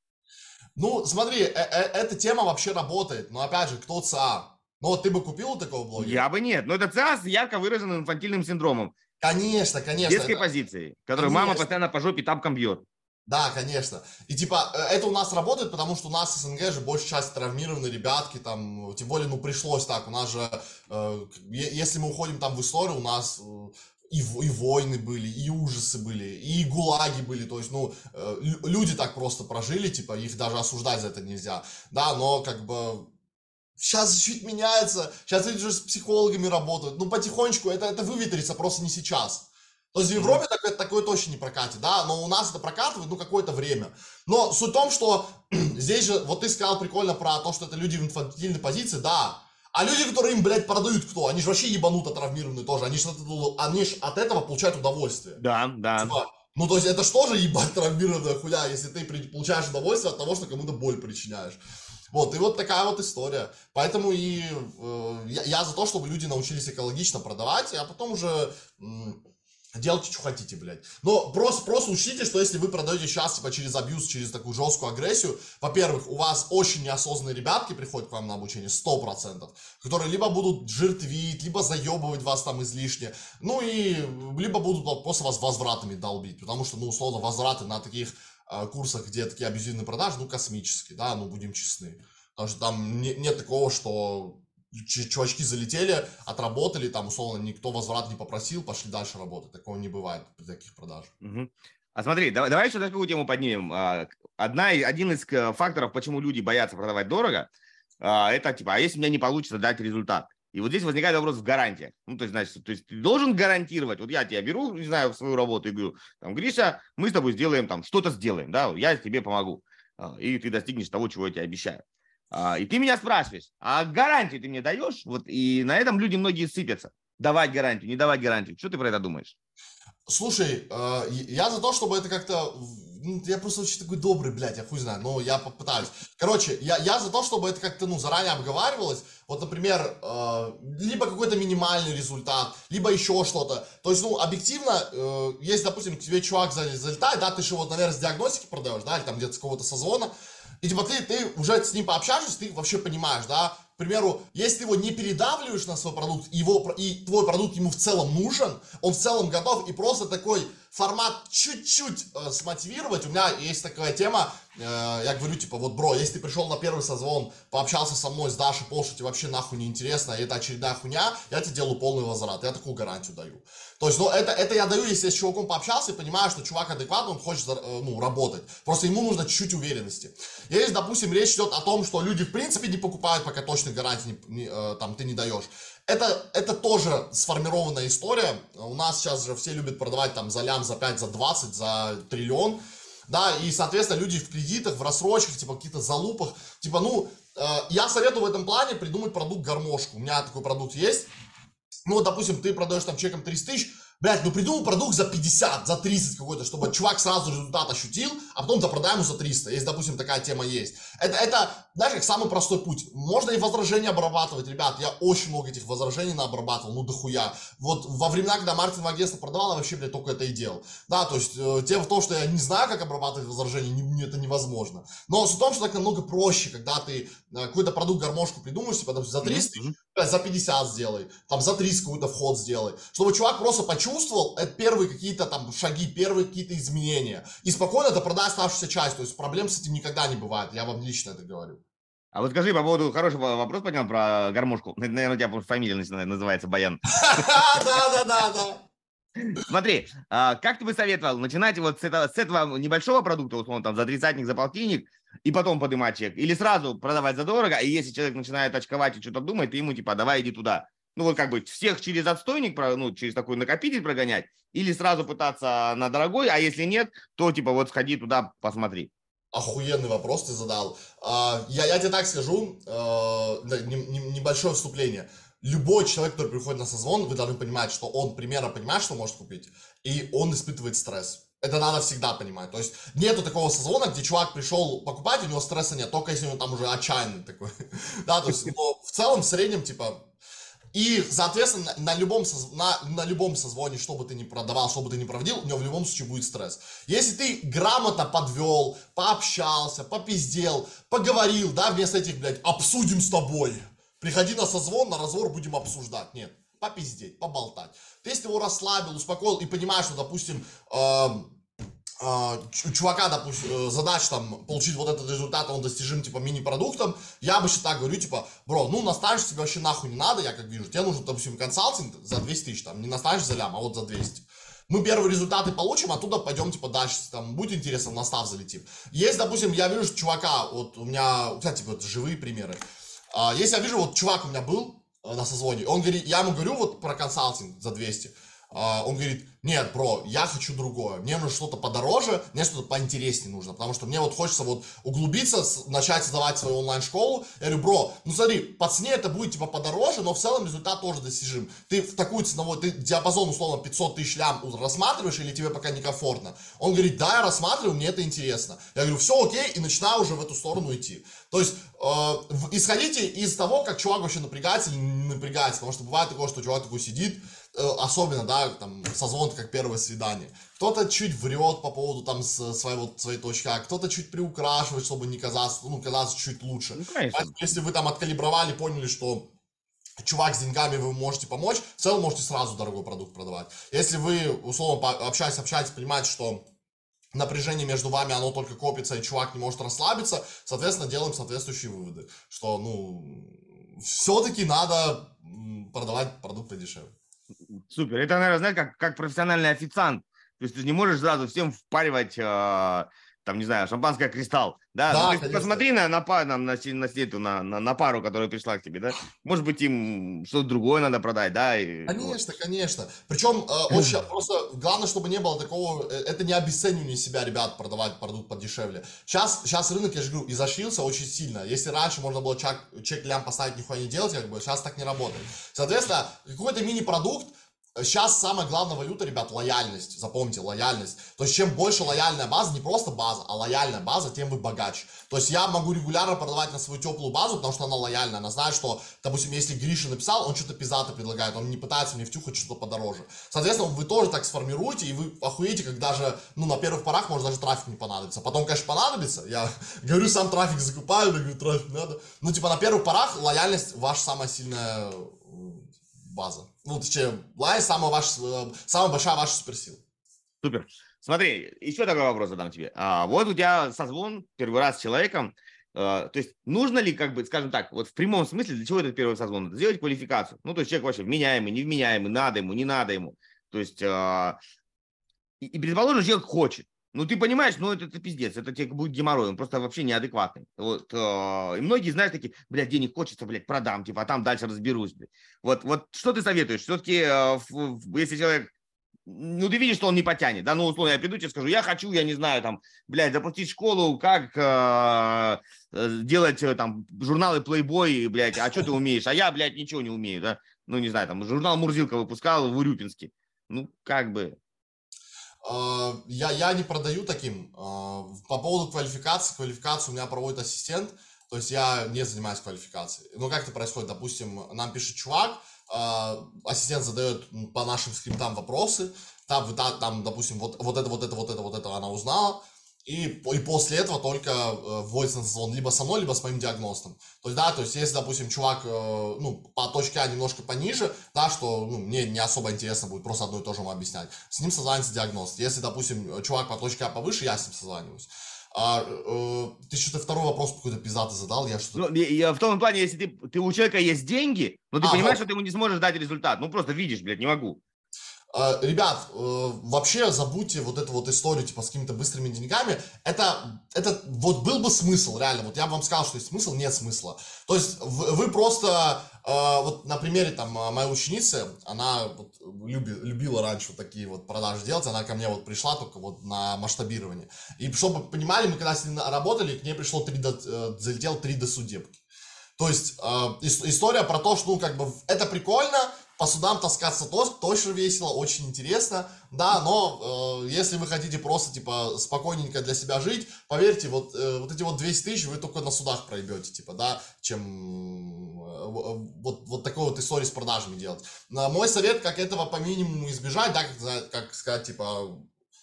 Ну, смотри, э -э эта тема вообще работает, но опять же, кто ЦА? Ну вот ты бы купил такого блогера? Я бы нет, но это ЦА с ярко выраженным инфантильным синдромом. Конечно, конечно. Детской позиции, которую конечно. мама постоянно по жопе тапком бьет. Да, конечно. И типа э, это у нас работает, потому что у нас СНГ же большая часть травмированные ребятки, там, тем более, ну, пришлось так, у нас же, э, если мы уходим там в историю, у нас э, и, и войны были, и ужасы были, и гулаги были, то есть, ну, э, люди так просто прожили, типа, их даже осуждать за это нельзя, да, но, как бы, Сейчас чуть меняется, сейчас люди уже с психологами работают. Ну, потихонечку это, это выветрится, просто не сейчас. То есть в Европе такое, такое точно не прокатит, да, но у нас это прокатывает, ну, какое-то время. Но суть в том, что здесь же, вот ты сказал прикольно про то, что это люди в инфантильной позиции, да. А люди, которые им, блядь, продают кто? Они же вообще ебануто травмированные тоже. Они же от, они ж от этого получают удовольствие. Да, да. Типа, ну, то есть это что же ебать травмированная хуя, если ты получаешь удовольствие от того, что кому-то боль причиняешь. Вот, и вот такая вот история. Поэтому и э, я, я за то, чтобы люди научились экологично продавать, а потом уже э, делайте, что хотите, блядь. Но просто, просто учтите, что если вы продаете сейчас, типа, через абьюз, через такую жесткую агрессию, во-первых, у вас очень неосознанные ребятки приходят к вам на обучение, 100%, которые либо будут жертвить, либо заебывать вас там излишне, ну и либо будут просто вас возвратами долбить, потому что, ну, условно, возвраты на таких курсах, где такие абьюзивные продажи, ну, космические, да, ну, будем честны. Потому что там не, нет такого, что чувачки залетели, отработали, там, условно, никто возврат не попросил, пошли дальше работать. Такого не бывает при таких продажах. Угу. А смотри, давай, давай еще такую тему поднимем. А, одна, один из э, факторов, почему люди боятся продавать дорого, а, это типа, а если у меня не получится дать результат? И вот здесь возникает вопрос в гарантии. Ну, то есть, значит, то есть ты должен гарантировать. Вот я тебя беру, не знаю, в свою работу и говорю, там, Гриша, мы с тобой сделаем там, что-то сделаем, да, я тебе помогу. А, и ты достигнешь того, чего я тебе обещаю. А, и ты меня спрашиваешь, а гарантии ты мне даешь? Вот и на этом люди многие сыпятся. Давать гарантию, не давать гарантию. Что ты про это думаешь? Слушай, э, я за то, чтобы это как-то ну, я просто очень такой добрый, блядь, я хуй знаю, но я попытаюсь. Короче, я, я за то, чтобы это как-то, ну, заранее обговаривалось. Вот, например, э, либо какой-то минимальный результат, либо еще что-то. То есть, ну, объективно, э, если, допустим, к тебе чувак залетает, да, ты же его, наверное, с диагностики продаешь, да, или там где-то с какого-то созвона, и типа ты, ты уже с ним пообщаешься, ты вообще понимаешь, да, к примеру, если его не передавливаешь на свой продукт, его, и твой продукт ему в целом нужен, он в целом готов, и просто такой, формат чуть-чуть э, смотивировать, у меня есть такая тема, э, я говорю, типа, вот, бро, если ты пришел на первый созвон, пообщался со мной, с Дашей, что тебе вообще нахуй не интересно, и это очередная хуйня, я тебе делаю полный возврат, я такую гарантию даю. То есть, ну, это, это я даю, если я с чуваком пообщался и понимаю, что чувак адекватный, он хочет, э, ну, работать. Просто ему нужно чуть-чуть уверенности. Если, допустим, речь идет о том, что люди, в принципе, не покупают, пока точных гарантий не, не, э, там, ты не даешь, это, это тоже сформированная история. У нас сейчас же все любят продавать там за лям, за 5, за 20, за триллион. Да, и, соответственно, люди в кредитах, в рассрочках, типа, каких-то залупах. Типа, ну, э, я советую в этом плане придумать продукт гармошку. У меня такой продукт есть. Ну, вот, допустим, ты продаешь там чеком 300 тысяч, Блять, ну придумал продукт за 50, за 30 какой-то, чтобы чувак сразу результат ощутил, а потом запродаем ему за 300, если, допустим, такая тема есть. Это, это, знаешь, как самый простой путь. Можно и возражения обрабатывать, ребят, я очень много этих возражений наобрабатывал, ну дохуя. Вот во времена, когда Мартин агентство продавал, я вообще, блядь, только это и делал. Да, то есть, э, тем в том, что я не знаю, как обрабатывать возражения, не, это невозможно. Но суть в том, что так намного проще, когда ты э, какой-то продукт гармошку придумаешь, типа, допустим, за 300 тысяч, за 50 сделай, там за 30 какой-то вход сделай, чтобы чувак просто почувствовал, это первые какие-то там шаги, первые какие-то изменения, и спокойно это продай оставшуюся часть, то есть проблем с этим никогда не бывает, я вам лично это говорю. А вот скажи по поводу, хороший вопрос поднял про гармошку, наверное, у тебя фамилия называется Баян. Да, да, да, да. Смотри, а, как ты бы советовал начинать вот с этого, с этого небольшого продукта, условно, там, за тридцатник, за полтинник, и потом поднимать чек? Или сразу продавать задорого, и если человек начинает очковать и что-то думает, ты ему типа, давай иди туда. Ну вот как бы всех через отстойник, ну через такой накопитель прогонять, или сразу пытаться на дорогой, а если нет, то типа вот сходи туда, посмотри. Охуенный вопрос ты задал. А, я, я тебе так скажу, а, небольшое вступление любой человек, который приходит на созвон, вы должны понимать, что он примерно понимает, что может купить, и он испытывает стресс. Это надо всегда понимать. То есть нету такого созвона, где чувак пришел покупать, у него стресса нет, только если он там уже отчаянный такой. да, то есть, но в целом, в среднем, типа, и, соответственно, на любом, на, на любом созвоне, что бы ты ни продавал, что бы ты ни проводил, у него в любом случае будет стресс. Если ты грамотно подвел, пообщался, попиздел, поговорил, да, вместо этих, блядь, обсудим с тобой, Приходи на созвон, на разговор будем обсуждать. Нет, попиздеть, поболтать. Ты если его расслабил, успокоил и понимаешь, что, допустим, э, э, у чувака, допустим, э, задача там получить вот этот результат, он достижим типа мини-продуктом, я обычно так говорю, типа, бро, ну наставишь тебе вообще нахуй не надо, я как вижу, тебе нужен, допустим, консалтинг за 200 тысяч, там, не наставишь за лям, а вот за 200 мы первые результаты получим, оттуда пойдем, типа, дальше, там, будет интересно, в настав залетим. Есть, допустим, я вижу чувака, вот у меня, кстати, вот живые примеры, а, если я вижу, вот чувак у меня был э, на созвоне, он говорит, я ему говорю вот про консалтинг за 200, а, он говорит, нет, бро, я хочу другое, мне нужно что-то подороже, мне что-то поинтереснее нужно, потому что мне вот хочется вот углубиться, начать создавать свою онлайн-школу, я говорю, бро, ну смотри, по цене это будет типа подороже, но в целом результат тоже достижим, ты в такую ценовой, ты диапазон условно 500 тысяч лям рассматриваешь или тебе пока некомфортно? Он говорит, да, я рассматриваю, мне это интересно. Я говорю, все окей, и начинаю уже в эту сторону идти. То есть, э, исходите из того, как чувак вообще напрягается или не напрягается, потому что бывает такое, что чувак такой сидит, особенно, да, там, созвон как первое свидание. Кто-то чуть врет по поводу там своего, своей точки А, кто-то чуть приукрашивает, чтобы не казаться, ну, казаться чуть лучше. Ну, Поэтому, если вы там откалибровали, поняли, что чувак с деньгами вы можете помочь, в целом можете сразу дорогой продукт продавать. Если вы, условно, общаясь, общаетесь, понимаете, что напряжение между вами, оно только копится, и чувак не может расслабиться, соответственно, делаем соответствующие выводы, что, ну, все-таки надо продавать продукты дешевле. Супер. Это, наверное, знаешь, как, как профессиональный официант. То есть ты не можешь сразу всем впаривать, э, там, не знаю, шампанское кристалл. Да, да ну, посмотри на, на, на, на, на, на, на, пару, которая пришла к тебе, да. Может быть, им что-то другое надо продать, да. И, конечно, вот. конечно. Причем э, очень просто главное, чтобы не было такого, э, это не обесценивание себя, ребят, продавать продукт подешевле. Сейчас, сейчас рынок, я же говорю, изошился очень сильно. Если раньше можно было чек, чек лям поставить, нихуя не делать, как бы, сейчас так не работает. Соответственно, какой-то мини-продукт, Сейчас самая главная валюта, ребят, лояльность. Запомните, лояльность. То есть, чем больше лояльная база, не просто база, а лояльная база, тем вы богаче. То есть, я могу регулярно продавать на свою теплую базу, потому что она лояльная. Она знает, что, допустим, если Гриша написал, он что-то пиздато предлагает, он не пытается мне втюхать что-то подороже. Соответственно, вы тоже так сформируете, и вы охуеете, как даже, ну, на первых порах может даже трафик не понадобится. Потом, конечно, понадобится. Я говорю, сам трафик закупаю, говорю, трафик надо. Ну, типа, на первых порах лояльность ваша самая сильная база. Ну, точнее, лай самая, ваша, самая большая ваша суперсила. Супер. Смотри, еще такой вопрос задам тебе. А, вот у тебя созвон первый раз с человеком. А, то есть нужно ли, как бы, скажем так, вот в прямом смысле, для чего этот первый созвон? Сделать квалификацию. Ну, то есть человек вообще вменяемый, невменяемый, надо ему, не надо ему. То есть, а, и, и предположим, человек хочет. Ну, ты понимаешь, ну, это, это пиздец, это тебе будет геморрой, он просто вообще неадекватный. Вот, э, и многие, знаешь, такие, блядь, денег хочется, блядь, продам, типа, а там дальше разберусь. Блядь. Вот, вот что ты советуешь? Все-таки, э, если человек ну, ты видишь, что он не потянет, да, ну, условно, я приду тебе скажу, я хочу, я не знаю, там, блядь, запустить школу, как э, э делать, э, там, журналы Playboy, блядь, а что ты умеешь? А я, блядь, ничего не умею, да, ну, не знаю, там, журнал Мурзилка выпускал в Урюпинске, ну, как бы. А, я, я не продаю таким. А, по поводу квалификации, квалификацию у меня проводит ассистент, то есть я не занимаюсь квалификацией. Ну, как это происходит? Допустим, нам пишет чувак, а, ассистент задает по нашим скриптам вопросы, там, там, допустим, вот, вот это, вот это, вот это, вот это она узнала, и, и после этого только э, вводится на созвон либо со мной, либо с моим диагностом. То есть, да, то есть, если, допустим, чувак, э, ну, по точке А немножко пониже, да, что, ну, мне не особо интересно будет просто одно и то же ему объяснять, с ним созванивается диагност. Если, допустим, чувак по точке А повыше, я с ним созваниваюсь. А, э, ты что-то второй вопрос какой-то пиздатый задал, я что-то... Ну, я, в том плане, если ты, ты у человека есть деньги, но ты а, понимаешь, вот. что ты ему не сможешь дать результат. Ну, просто видишь, блядь, не могу. А, ребят, э, вообще забудьте вот эту вот историю, типа, с какими-то быстрыми деньгами. Это, это вот был бы смысл, реально. Вот я бы вам сказал, что есть смысл, нет смысла. То есть вы, просто, э, вот на примере там моей ученицы, она вот люби, любила раньше вот такие вот продажи делать, она ко мне вот пришла только вот на масштабирование. И чтобы вы понимали, мы когда с ней работали, к ней пришло 3D, э, залетел 3D судебки. То есть история про то, что, ну, как бы, это прикольно, по судам таскаться тоже, тоже весело, очень интересно, да, но э, если вы хотите просто, типа, спокойненько для себя жить, поверьте, вот, э, вот эти вот 200 тысяч вы только на судах проебете, типа, да, чем э, вот, вот такой вот истории с продажами делать. Но мой совет, как этого по минимуму избежать, да, как, как сказать, типа,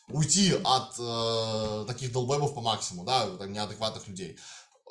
уйти от э, таких долбоебов по максимуму, да, неадекватных людей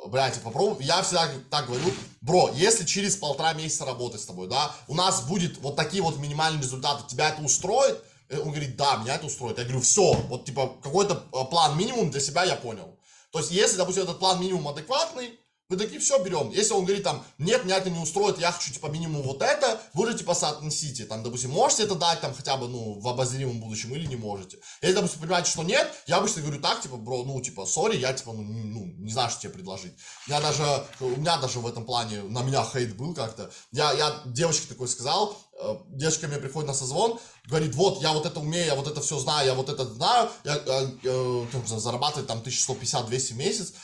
блядь, попробуй, я всегда так говорю, бро, если через полтора месяца работы с тобой, да, у нас будет вот такие вот минимальные результаты, тебя это устроит? Э, он говорит, да, меня это устроит. Я говорю, все, вот типа какой-то э, план минимум для себя я понял. То есть, если, допустим, этот план минимум адекватный, вы такие, все, берем. Если он говорит там, нет, меня это не устроит, я хочу, типа, минимум вот это, вы же, типа, соотнесите. Там, допустим, можете это дать, там, хотя бы, ну, в обозримом будущем или не можете. Если, допустим, понимаете, что нет, я обычно говорю так, типа, бро, ну, типа, сори, я, типа, ну, не, ну, не знаю, что тебе предложить. Я даже, у меня даже в этом плане, на меня хейт был как-то. Я, я девочке такой сказал, э, девочка мне приходит на созвон, говорит, вот, я вот это умею, я вот это все знаю, я вот это знаю, я, я, я, я зарабатываю там 1150-200 в месяц,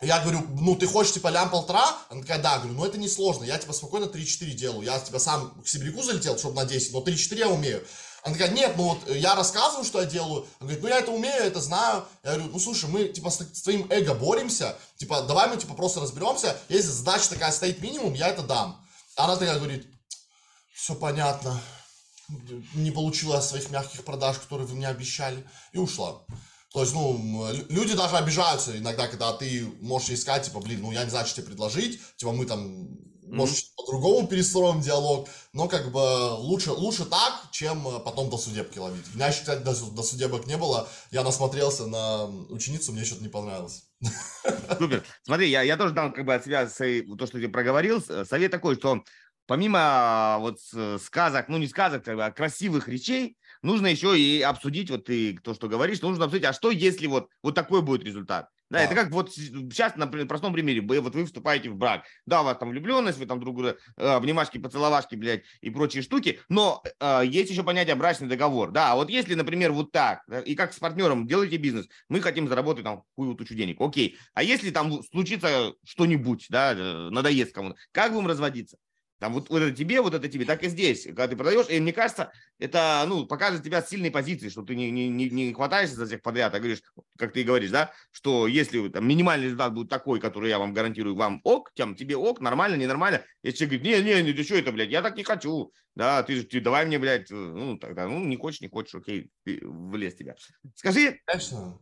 я говорю, ну ты хочешь типа лям полтора? Она такая, да, говорю, ну это не сложно, я типа спокойно 3-4 делаю. Я типа сам к Сибиряку залетел, чтобы на 10, но 3-4 я умею. Она такая, нет, ну вот я рассказываю, что я делаю. Она говорит, ну я это умею, я это знаю. Я говорю, ну слушай, мы типа с, с твоим эго боремся, типа давай мы типа просто разберемся. Если задача такая стоит минимум, я это дам. Она такая говорит, все понятно, не получила своих мягких продаж, которые вы мне обещали, и ушла. То есть, ну, люди даже обижаются иногда, когда ты можешь искать, типа, блин, ну, я не знаю, что тебе предложить, типа, мы там, может, mm-hmm. по-другому перестроим диалог, но, как бы, лучше, лучше так, чем э, потом до судебки ловить. У меня еще, кстати, до, до судебок не было, я насмотрелся на ученицу, мне что-то не понравилось. Супер. Смотри, я, я тоже дам, как бы, от себя то, что ты проговорил, совет такой, что помимо а, вот сказок, ну, не сказок, а красивых речей, нужно еще и обсудить, вот ты то, что говоришь, нужно обсудить, а что если вот, вот такой будет результат? Да, да, это как вот сейчас на простом примере, вот вы вступаете в брак, да, у вас там влюбленность, вы там друг друга э, обнимашки, поцеловашки, блядь, и прочие штуки, но э, есть еще понятие брачный договор, да, а вот если, например, вот так, и как с партнером делаете бизнес, мы хотим заработать там какую тучу денег, окей, а если там случится что-нибудь, да, э, надоест кому-то, как будем разводиться? Там вот, вот это тебе, вот это тебе, так и здесь. Когда ты продаешь, и мне кажется, это ну, покажет тебя с сильной позиции, что ты не, не, не, хватаешься за всех подряд, а говоришь, как ты говоришь, да, что если там, минимальный результат будет такой, который я вам гарантирую, вам ок, тем, тебе ок, нормально, ненормально. Если человек говорит, не, не, не, ты что это, блядь, я так не хочу, да, ты же, давай мне, блядь, э, ну, тогда, ну, не хочешь, не хочешь, окей, ты, влез тебя. Скажи, Конечно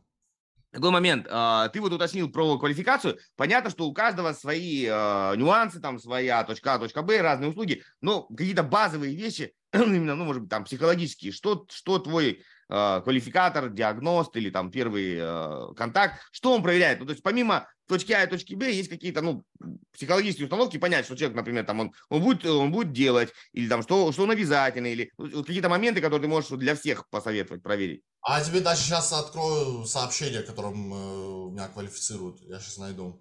такой момент. А, ты вот уточнил про квалификацию. Понятно, что у каждого свои а, нюансы, там своя точка А, точка Б, разные услуги, но какие-то базовые вещи, именно, ну, может быть, там, психологические, что, что твой э, квалификатор, диагност или там первый контакт. Что он проверяет? Ну, то есть помимо точки А и точки Б есть какие-то, ну, психологические установки, понять, что человек, например, там, он, он, будет, он будет делать, или там, что, что он обязательно, или ну, какие-то моменты, которые ты можешь для всех посоветовать, проверить. А я тебе даже сейчас открою сообщение, которым э, меня квалифицируют. Я сейчас найду.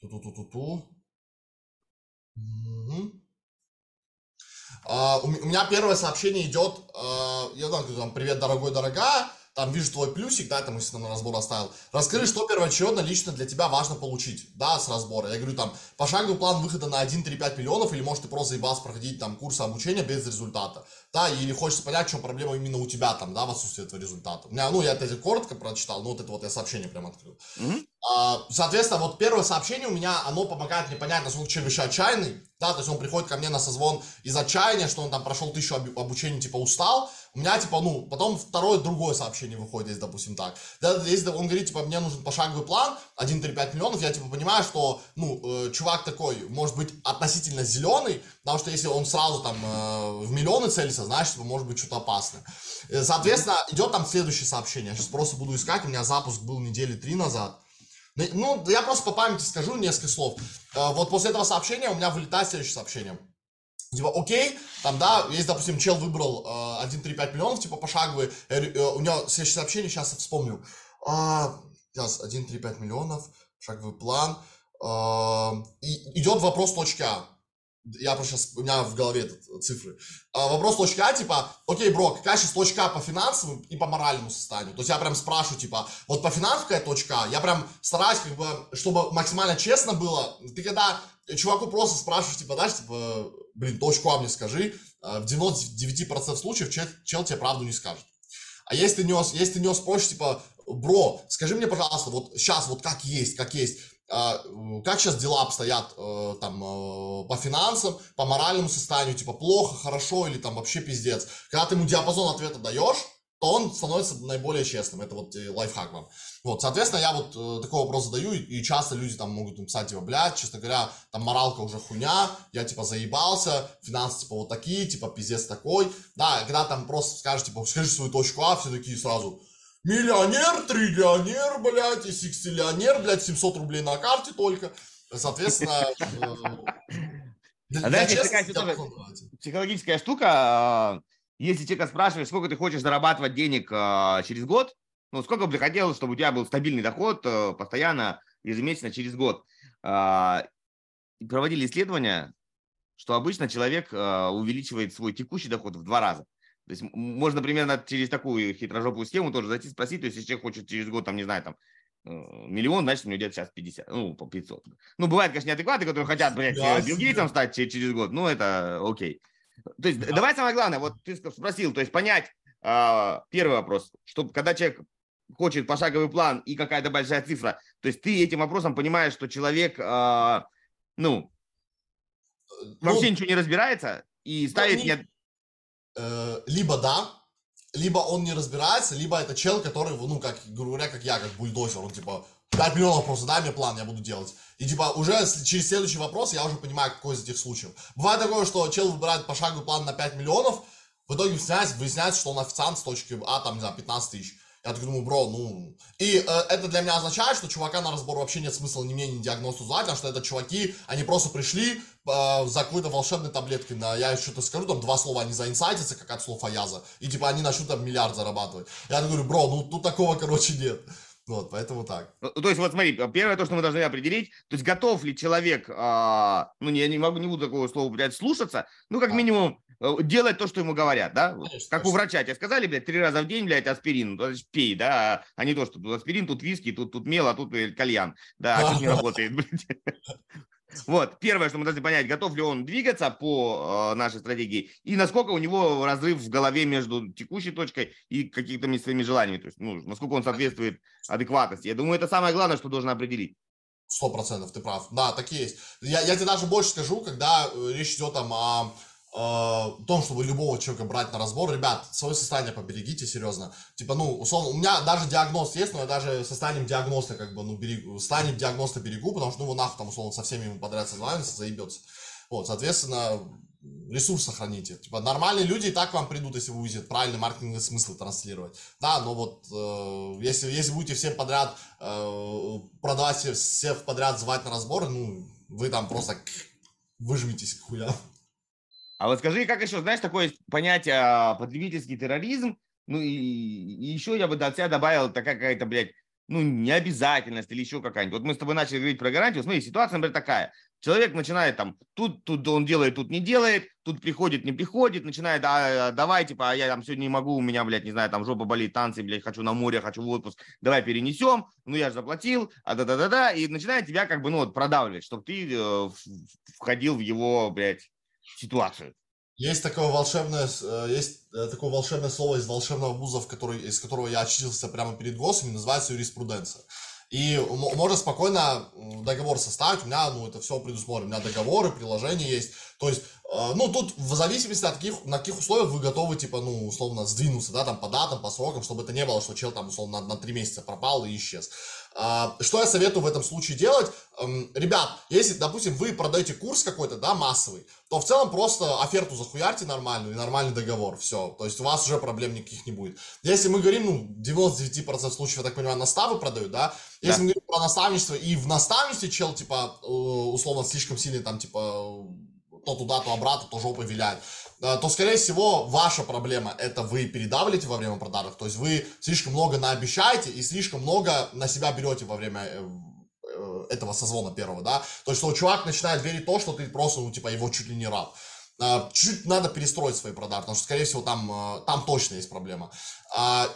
Ту-ту-ту-ту-ту. Угу. А, у, у меня первое сообщение идет, а, я знаю, там, привет, дорогой, дорогая, там вижу твой плюсик, да, там, если на разбор оставил. Расскажи, что первоочередно лично для тебя важно получить, да, с разбора. Я говорю, там, пошаговый план выхода на 1-3-5 миллионов, или, может, ты просто заебался проходить там курсы обучения без результата, да, или хочется понять, в чем проблема именно у тебя там, да, в отсутствии этого результата. У меня, ну, я это коротко прочитал, ну, вот это вот я сообщение прям открыл. Mm-hmm. А, соответственно, вот первое сообщение у меня, оно помогает мне понять, насколько человек еще отчаянный, да, то есть он приходит ко мне на созвон из отчаяния, что он там прошел тысячу обучений, типа, устал, у меня, типа, ну, потом второе, другое сообщение выходит, если, допустим, так. Да, если он говорит, типа, мне нужен пошаговый план, 1-3-5 миллионов, я, типа, понимаю, что, ну, э, чувак такой, может быть, относительно зеленый, потому что если он сразу там э, в миллионы целится, значит, может быть, что-то опасное. Э, соответственно, идет там следующее сообщение, я сейчас просто буду искать, у меня запуск был недели три назад. Ну, я просто по памяти скажу несколько слов. Э, вот после этого сообщения у меня вылетает следующее сообщение. Типа, окей, там, да, есть, допустим, чел выбрал э, 1,3-5 миллионов, типа, пошаговый, э, э, у него следующее сообщение, сейчас я вспомню. А, сейчас, 1,3-5 миллионов, шаговый план. Э, и идет вопрос точки А я просто сейчас, у меня в голове этот, цифры. А, вопрос точка А, типа, окей, бро, какая сейчас точка А по финансовым и по моральному состоянию? То есть я прям спрашиваю, типа, вот по финансовой какая точка А? Я прям стараюсь, как бы, чтобы максимально честно было. Ты когда чуваку просто спрашиваешь, типа, знаешь, типа, блин, точку А мне скажи, а, в 99% случаев чел, чел тебе правду не скажет. А если ты нес, если ты нес спросишь, типа, бро, скажи мне, пожалуйста, вот сейчас вот как есть, как есть, как сейчас дела обстоят э, там э, по финансам, по моральному состоянию, типа плохо, хорошо или там вообще пиздец. Когда ты ему диапазон ответа даешь, то он становится наиболее честным. Это вот э, лайфхак вам. Вот, соответственно, я вот такой вопрос задаю, и, часто люди там могут написать, типа, блядь, честно говоря, там моралка уже хуйня, я, типа, заебался, финансы, типа, вот такие, типа, пиздец такой. Да, когда там просто скажешь, типа, скажи свою точку А, все такие сразу, Миллионер, триллионер, блядь, и сикстиллионер, блядь, 700 рублей на карте только. Соответственно... Э, а психологическая штука. А, если человека спрашиваешь, сколько ты хочешь зарабатывать денег а, через год, ну, сколько бы ты хотел, чтобы у тебя был стабильный доход э, постоянно, ежемесячно, через год. Проводили исследования, что обычно человек увеличивает свой текущий доход в два раза. То есть можно примерно через такую хитрожопую схему тоже зайти спросить, то есть если человек хочет через год, там, не знаю, там, э, миллион, значит, у него где-то сейчас 50, ну, по 500. Ну, бывают, конечно, неадекваты, которые хотят, блядь, да, Билл Гейтсом стать через год, ну, это окей. То есть да. давай самое главное, вот ты спросил, то есть понять, а, первый вопрос, что когда человек хочет пошаговый план и какая-то большая цифра, то есть ты этим вопросом понимаешь, что человек, а, ну, ну, вообще ничего не разбирается и ну, ставит... Не э, либо да, либо он не разбирается, либо это чел, который, ну, как, грубо говоря, как я, как бульдозер, он, типа, 5 миллионов просто, дай мне план, я буду делать. И, типа, уже через следующий вопрос я уже понимаю, какой из этих случаев. Бывает такое, что чел выбирает пошаговый план на 5 миллионов, в итоге выясняется, выясняется, что он официант с точки А, там, не знаю, 15 тысяч. Я так думаю, бро, ну... И э, это для меня означает, что чувака на разбор вообще нет смысла ни мне, ни диагнозу звать, потому что это чуваки, они просто пришли э, за какой-то волшебной таблеткой, на, я что-то скажу, там два слова, они заинсайтятся, как от слов Аяза, и типа они начнут там миллиард зарабатывать. Я говорю, бро, ну тут такого, короче, нет. Вот, поэтому так. Ну, то есть, вот смотри, первое то, что мы должны определить, то есть готов ли человек, а, ну, я не могу, не буду такого слова, блядь, слушаться, ну, как а. минимум, э, делать то, что ему говорят, да? Конечно, как конечно. у врача тебе сказали, блядь, три раза в день, блядь, аспирин, есть пей, да, а не то, что тут аспирин, тут виски, тут, тут мел, а тут блядь, кальян, да, а тут не работает, блядь. Вот, первое, что мы должны понять, готов ли он двигаться по э, нашей стратегии и насколько у него разрыв в голове между текущей точкой и какими-то своими желаниями, то есть, ну, насколько он соответствует адекватности. Я думаю, это самое главное, что должен определить. Сто процентов, ты прав. Да, так и есть. Я, я тебе даже больше скажу, когда э, речь идет там о в э, том, чтобы любого человека брать на разбор, ребят, свое состояние поберегите, серьезно. Типа, ну, условно, у меня даже диагноз есть, но я даже состоянием диагноста, как бы, ну, берегу, состоянием диагноста берегу, потому что, ну, его нахуй там, условно, со всеми ему подряд созванивается, заебется. Вот, соответственно, ресурс сохраните. Типа нормальные люди и так вам придут, если вы будете правильный маркетинговый смысл транслировать. Да, но вот э, если, если будете всем подряд э, продавать всех подряд, звать на разбор, ну, вы там просто выжметесь к хуям. А вот скажи, как еще, знаешь, такое понятие а, потребительский терроризм, ну и, и еще я бы от себя добавил такая какая-то, блядь, ну, необязательность или еще какая-нибудь. Вот мы с тобой начали говорить про гарантию. Смотри, ситуация, например, такая. Человек начинает там, тут, тут он делает, тут не делает, тут приходит, не приходит, начинает, а, давай, типа, а я там сегодня не могу, у меня, блядь, не знаю, там жопа болит, танцы, блядь, хочу на море, хочу в отпуск, давай перенесем, ну я же заплатил, а да-да-да-да, и начинает тебя как бы, ну, вот, продавливать, чтобы ты э, входил в его, блядь, ситуацию. Есть такое волшебное, э, есть э, такое волшебное слово из волшебного вуза, в который, из которого я очистился прямо перед ГОСами, называется юриспруденция. И можно спокойно договор составить, у меня, ну, это все предусмотрено, у меня договоры, приложения есть, то есть, ну, тут в зависимости от каких, на каких условиях вы готовы, типа, ну, условно, сдвинуться, да, там, по датам, по срокам, чтобы это не было, что чел там, условно, на, на 3 месяца пропал и исчез. А, что я советую в этом случае делать? Эм, ребят, если, допустим, вы продаете курс какой-то, да, массовый, то в целом просто оферту захуярьте нормальную и нормальный договор, все. То есть у вас уже проблем никаких не будет. Если мы говорим, ну, 99% случаев, я так понимаю, наставы продают, да, если да. мы говорим про наставничество, и в наставничестве чел, типа, э, условно, слишком сильный, там, типа, то туда, то обратно, то жопой виляет, э, то, скорее всего, ваша проблема это вы передавливаете во время продажи, то есть вы слишком много наобещаете и слишком много на себя берете во время э, э, этого созвона первого, да, то есть, что чувак начинает верить то, что ты просто, ну, типа, его чуть ли не раб. Чуть надо перестроить свои продажи, потому что, скорее всего, там, там точно есть проблема.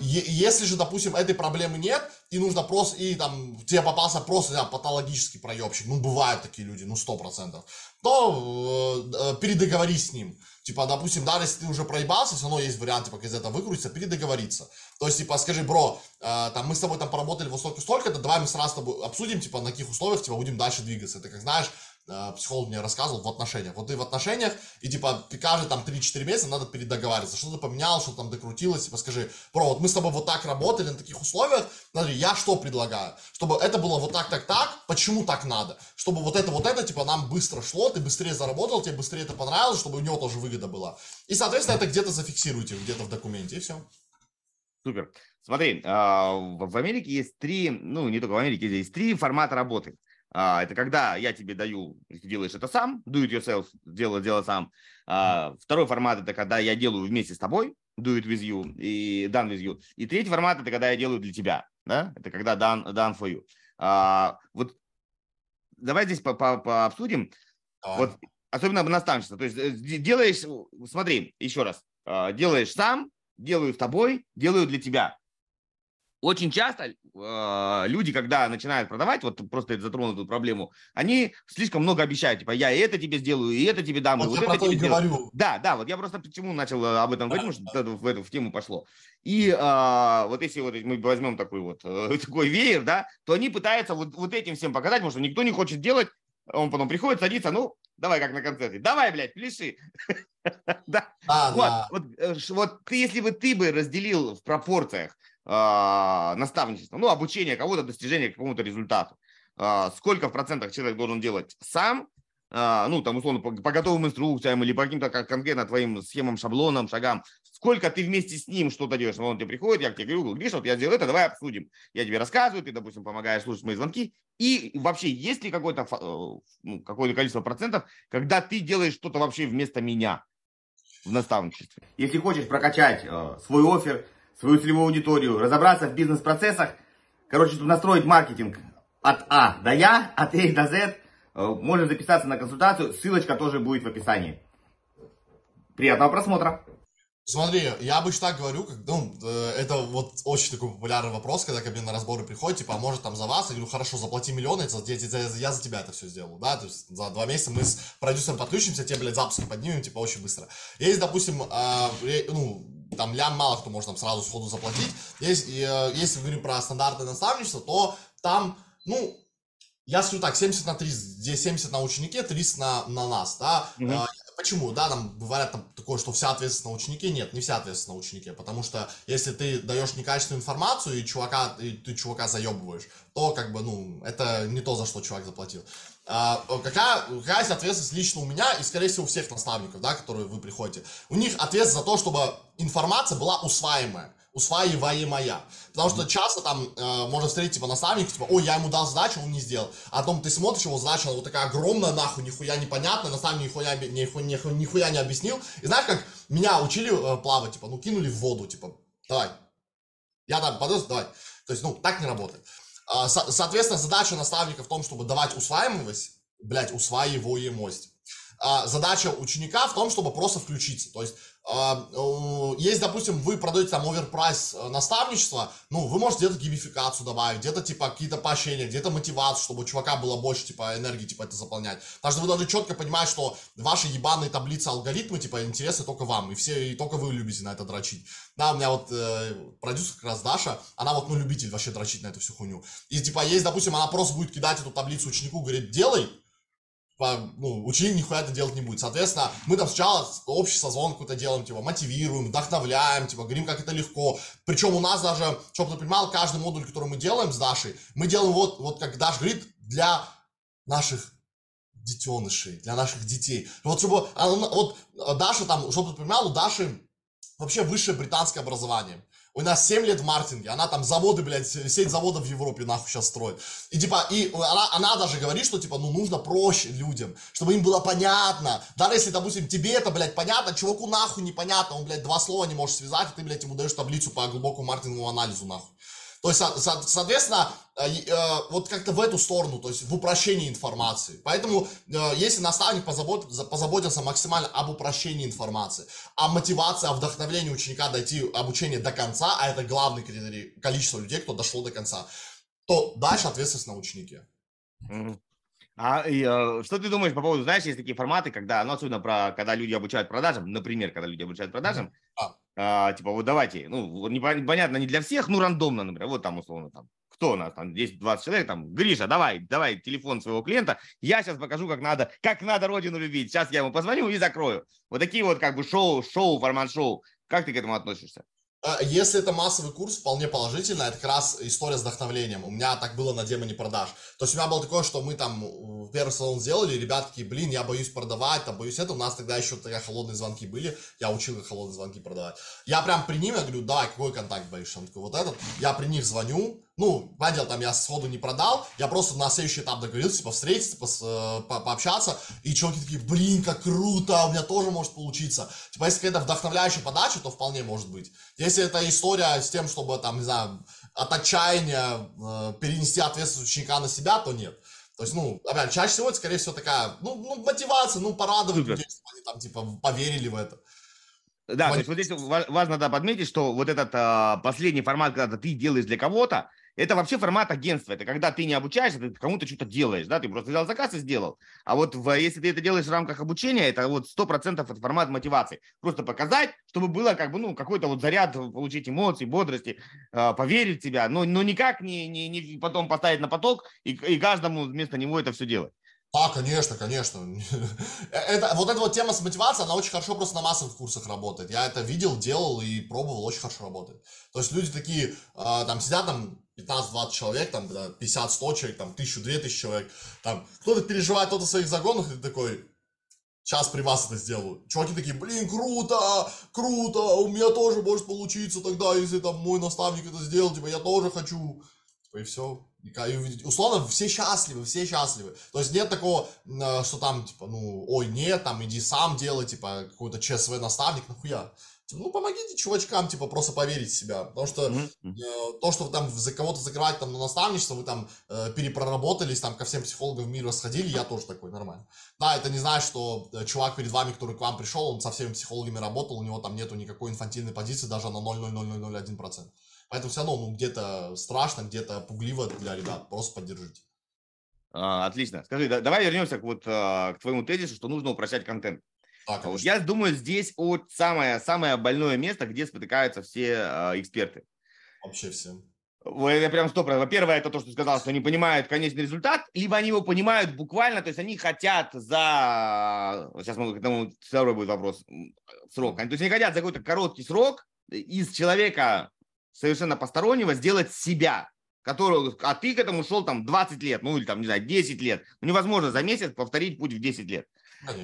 Если же, допустим, этой проблемы нет, и нужно просто, и там тебе попался просто да, патологический проебщик, ну, бывают такие люди, ну, сто процентов, то э, передоговорись с ним. Типа, допустим, даже если ты уже проебался, все равно есть вариант, типа, из этого выкрутиться, передоговориться. То есть, типа, скажи, бро, э, там, мы с тобой там поработали вот столько-столько, давай мы сразу с тобой обсудим, типа, на каких условиях, типа, будем дальше двигаться. Ты как знаешь, Э, психолог мне рассказывал, в отношениях. Вот ты в отношениях, и типа каждые там 3-4 месяца надо передоговариваться, что ты поменял, что там докрутилось, типа скажи, про, вот мы с тобой вот так работали на таких условиях, смотри, я что предлагаю? Чтобы это было вот так, так, так, почему так надо? Чтобы вот это, вот это, типа нам быстро шло, ты быстрее заработал, тебе быстрее это понравилось, чтобы у него тоже выгода была. И, соответственно, это где-то зафиксируйте, где-то в документе, и все. Супер. Смотри, а, в Америке есть три, ну не только в Америке, есть три формата работы. А, это когда я тебе даю, ты делаешь это сам, do it yourself, делай, делай сам. А, второй формат это когда я делаю вместе с тобой, do it with you и done with you. И третий формат это когда я делаю для тебя, да? Это когда done, done for you. А, вот давай здесь по, по, пообсудим. А. Вот особенно наставничество. То есть э, делаешь, смотри, еще раз, а, делаешь сам, делаю с тобой, делаю для тебя очень часто э, люди, когда начинают продавать, вот просто затронул эту проблему, они слишком много обещают, типа, я это тебе сделаю, и это тебе дам, вот, и вот это тебе говорю. Сделаю. Да, да, вот я просто почему начал э, об этом говорить, потому что в эту в тему пошло. И э, вот если вот мы возьмем такой вот э, такой веер, да, то они пытаются вот, вот этим всем показать, потому что никто не хочет делать, он потом приходит, садится, ну, давай как на концерте, давай, блядь, пляши. да. вот, э, вот ты, если бы ты бы разделил в пропорциях э, наставничество, ну, обучение кого-то, достижение какому-то результату. Э, сколько в процентах человек должен делать сам, э, ну, там, условно, по, по готовым инструкциям или по каким-то конкретно твоим схемам, шаблонам, шагам, сколько ты вместе с ним что-то делаешь. Он тебе приходит, я к тебе говорю, видишь, вот я сделал это, давай обсудим. Я тебе рассказываю, ты, допустим, помогаешь слушать мои звонки. И вообще, есть ли какое-то э, ну, какое количество процентов, когда ты делаешь что-то вообще вместо меня в наставничестве? Если хочешь прокачать э, свой офер, свою целевую аудиторию, разобраться в бизнес-процессах, короче, чтобы настроить маркетинг от А до Я, от А до З, э, можно записаться на консультацию, ссылочка тоже будет в описании. Приятного просмотра! Смотри, я обычно так говорю, как, ну, э, это вот очень такой популярный вопрос, когда ко мне на разборы приходят, типа, а может там за вас? Я говорю, хорошо, заплати миллион, я, я, я, за тебя это все сделаю, да, то есть за два месяца мы с продюсером подключимся, тебе, блядь, запуски поднимем, типа, очень быстро. Есть, допустим, э, ну, там лям мало кто может там сразу сходу заплатить. Если, э, если говорим про стандартное наставничество, то там, ну, я скажу так, 70 на 30, здесь 70 на ученике, 30 на, на нас, да. Mm-hmm. Почему? Да, там бывает там такое, что вся ответственность на ученике. Нет, не вся ответственность на ученике, потому что если ты даешь некачественную информацию и чувака, и ты чувака заебываешь, то как бы, ну, это не то, за что чувак заплатил. А, какая, какая ответственность лично у меня и, скорее всего, у всех наставников, да, которые вы приходите. У них ответственность за то, чтобы информация была усваиваемая усваиваемая. Потому что часто там э, можно встретить, типа, наставника, типа, ой, я ему дал задачу, он не сделал. А потом ты смотришь его задача, она вот такая огромная, нахуй, нихуя непонятная, наставник нихуя, нихуя, нихуя, нихуя не объяснил. И знаешь, как меня учили э, плавать, типа, ну, кинули в воду, типа, давай. Я там подрос, давай. То есть, ну, так не работает. А, со- соответственно, задача наставника в том, чтобы давать усваиваемость, блядь, усваиваемость. А, задача ученика в том, чтобы просто включиться. То есть есть, допустим, вы продаете там оверпрайс э, наставничество, ну, вы можете где-то геймификацию добавить, где-то, типа, какие-то поощрения, где-то мотивацию, чтобы у чувака было больше, типа, энергии, типа, это заполнять. Потому что вы должны четко понимать, что ваши ебаные таблицы, алгоритмы, типа, интересны только вам, и все, и только вы любите на это дрочить. Да, у меня вот э, продюсер как раз Даша, она вот, ну, любитель вообще дрочить на эту всю хуйню. И, типа, есть, допустим, она просто будет кидать эту таблицу ученику, говорит, делай, ну, ученик нихуя это делать не будет. Соответственно, мы там сначала общий созвон какой-то делаем, типа, мотивируем, вдохновляем, типа, говорим, как это легко. Причем у нас даже, чтобы ты понимал, каждый модуль, который мы делаем с Дашей, мы делаем вот, вот как Даша говорит, для наших детенышей, для наших детей. Вот чтобы, вот Даша там, чтобы ты понимал, у Даши вообще высшее британское образование. У нас 7 лет в маркетинге, она там заводы, блядь, сеть заводов в Европе нахуй сейчас строит. И типа, и она, она даже говорит, что типа, ну нужно проще людям, чтобы им было понятно. Даже если, допустим, тебе это, блядь, понятно, чуваку нахуй непонятно, он, блядь, два слова не может связать, и ты, блядь, ему даешь таблицу по глубокому маркетинговому анализу нахуй. То есть, соответственно, э, э, вот как-то в эту сторону, то есть в упрощении информации. Поэтому, э, если наставник позаботился, позаботился максимально об упрощении информации, о мотивации, о вдохновлении ученика дойти обучение до конца, а это главный критерий количества людей, кто дошло до конца, то дальше ответственность на ученике. А и, э, что ты думаешь по поводу, знаешь, есть такие форматы, когда, ну, особенно про, когда люди обучают продажам, например, когда люди обучают продажам, mm-hmm. А, типа, вот давайте, ну, непонятно, не для всех, ну, рандомно, например, вот там, условно, там, кто у нас там, 10-20 человек, там, Гриша, давай, давай телефон своего клиента, я сейчас покажу, как надо, как надо родину любить, сейчас я ему позвоню и закрою. Вот такие вот, как бы, шоу, шоу, формат шоу. Как ты к этому относишься? А, если это массовый курс, вполне положительно. Это как раз история с вдохновлением. У меня так было на демоне продаж. То есть у меня было такое, что мы там первый салон сделали, ребят такие, блин, я боюсь продавать, там, боюсь это. У нас тогда еще такие холодные звонки были. Я учил их холодные звонки продавать. Я прям при ним, я говорю, давай, какой контакт боишься? Он такой, вот этот. Я при них звоню, ну, понятно, там я сходу не продал, я просто на следующий этап договорился, типа, встретиться, типа, с, по, пообщаться, и чуваки такие, блин, как круто, у меня тоже может получиться. Типа, если какая-то вдохновляющая подача, то вполне может быть. Если это история с тем, чтобы, там, не знаю, от отчаяния э, перенести ответственность ученика на себя, то нет. То есть, ну, опять, чаще всего это, скорее всего, такая, ну, ну мотивация, ну, порадовать Супер. людей, чтобы они там, типа, поверили в это. Да, то есть вот здесь важно да, подметить, что вот этот а, последний формат, когда ты делаешь для кого-то, это вообще формат агентства. Это когда ты не обучаешься, ты кому-то что-то делаешь, да, ты просто взял заказ и сделал. А вот в, если ты это делаешь в рамках обучения, это вот сто процентов это формат мотивации. Просто показать, чтобы было как бы, ну, какой-то вот заряд, получить эмоции, бодрости, э, поверить в себя, но, но никак не, не, не потом поставить на поток и, и каждому вместо него это все делать. А, конечно, конечно. Это, вот эта вот тема с мотивацией, она очень хорошо просто на массовых курсах работает. Я это видел, делал и пробовал, очень хорошо работает. То есть люди такие, э, там сидят там 15-20 человек, там 50-100 человек, там 1000-2000 человек, там кто-то переживает кто-то в своих загонах, и ты такой, сейчас при вас это сделаю. Чуваки такие, блин, круто, круто, у меня тоже может получиться тогда, если там мой наставник это сделал, типа, я тоже хочу. Типа, и все. И, условно, все счастливы, все счастливы. То есть нет такого, э, что там, типа, ну, ой, нет, там, иди сам делай, типа, какой-то ЧСВ наставник, нахуя. Типа, ну, помогите чувачкам, типа, просто поверить в себя. Потому что э, то, что вы там за кого-то закрываете там на наставничество, вы там э, перепроработались, там ко всем психологам мира сходили, я тоже такой, нормально. Да, это не значит, что э, чувак перед вами, который к вам пришел, он со всеми психологами работал, у него там нету никакой инфантильной позиции даже на 0,00001%. Поэтому все равно, ну, где-то страшно, где-то пугливо для ребят. Просто поддержите. А, отлично. Скажи, да, давай вернемся к, вот, а, к твоему тезису, что нужно упрощать контент. Да, вот я думаю, здесь вот самое, самое больное место, где спотыкаются все а, эксперты. Вообще все. Это прям стоп. Во-первых, это то, что сказал, что они понимают конечный результат, либо они его понимают буквально, то есть они хотят за... Сейчас мы к этому второй будет вопрос. Срок. То есть они хотят за какой-то короткий срок из человека совершенно постороннего сделать себя. который, а ты к этому шел там 20 лет, ну или там, не знаю, 10 лет. Ну, невозможно за месяц повторить путь в 10 лет.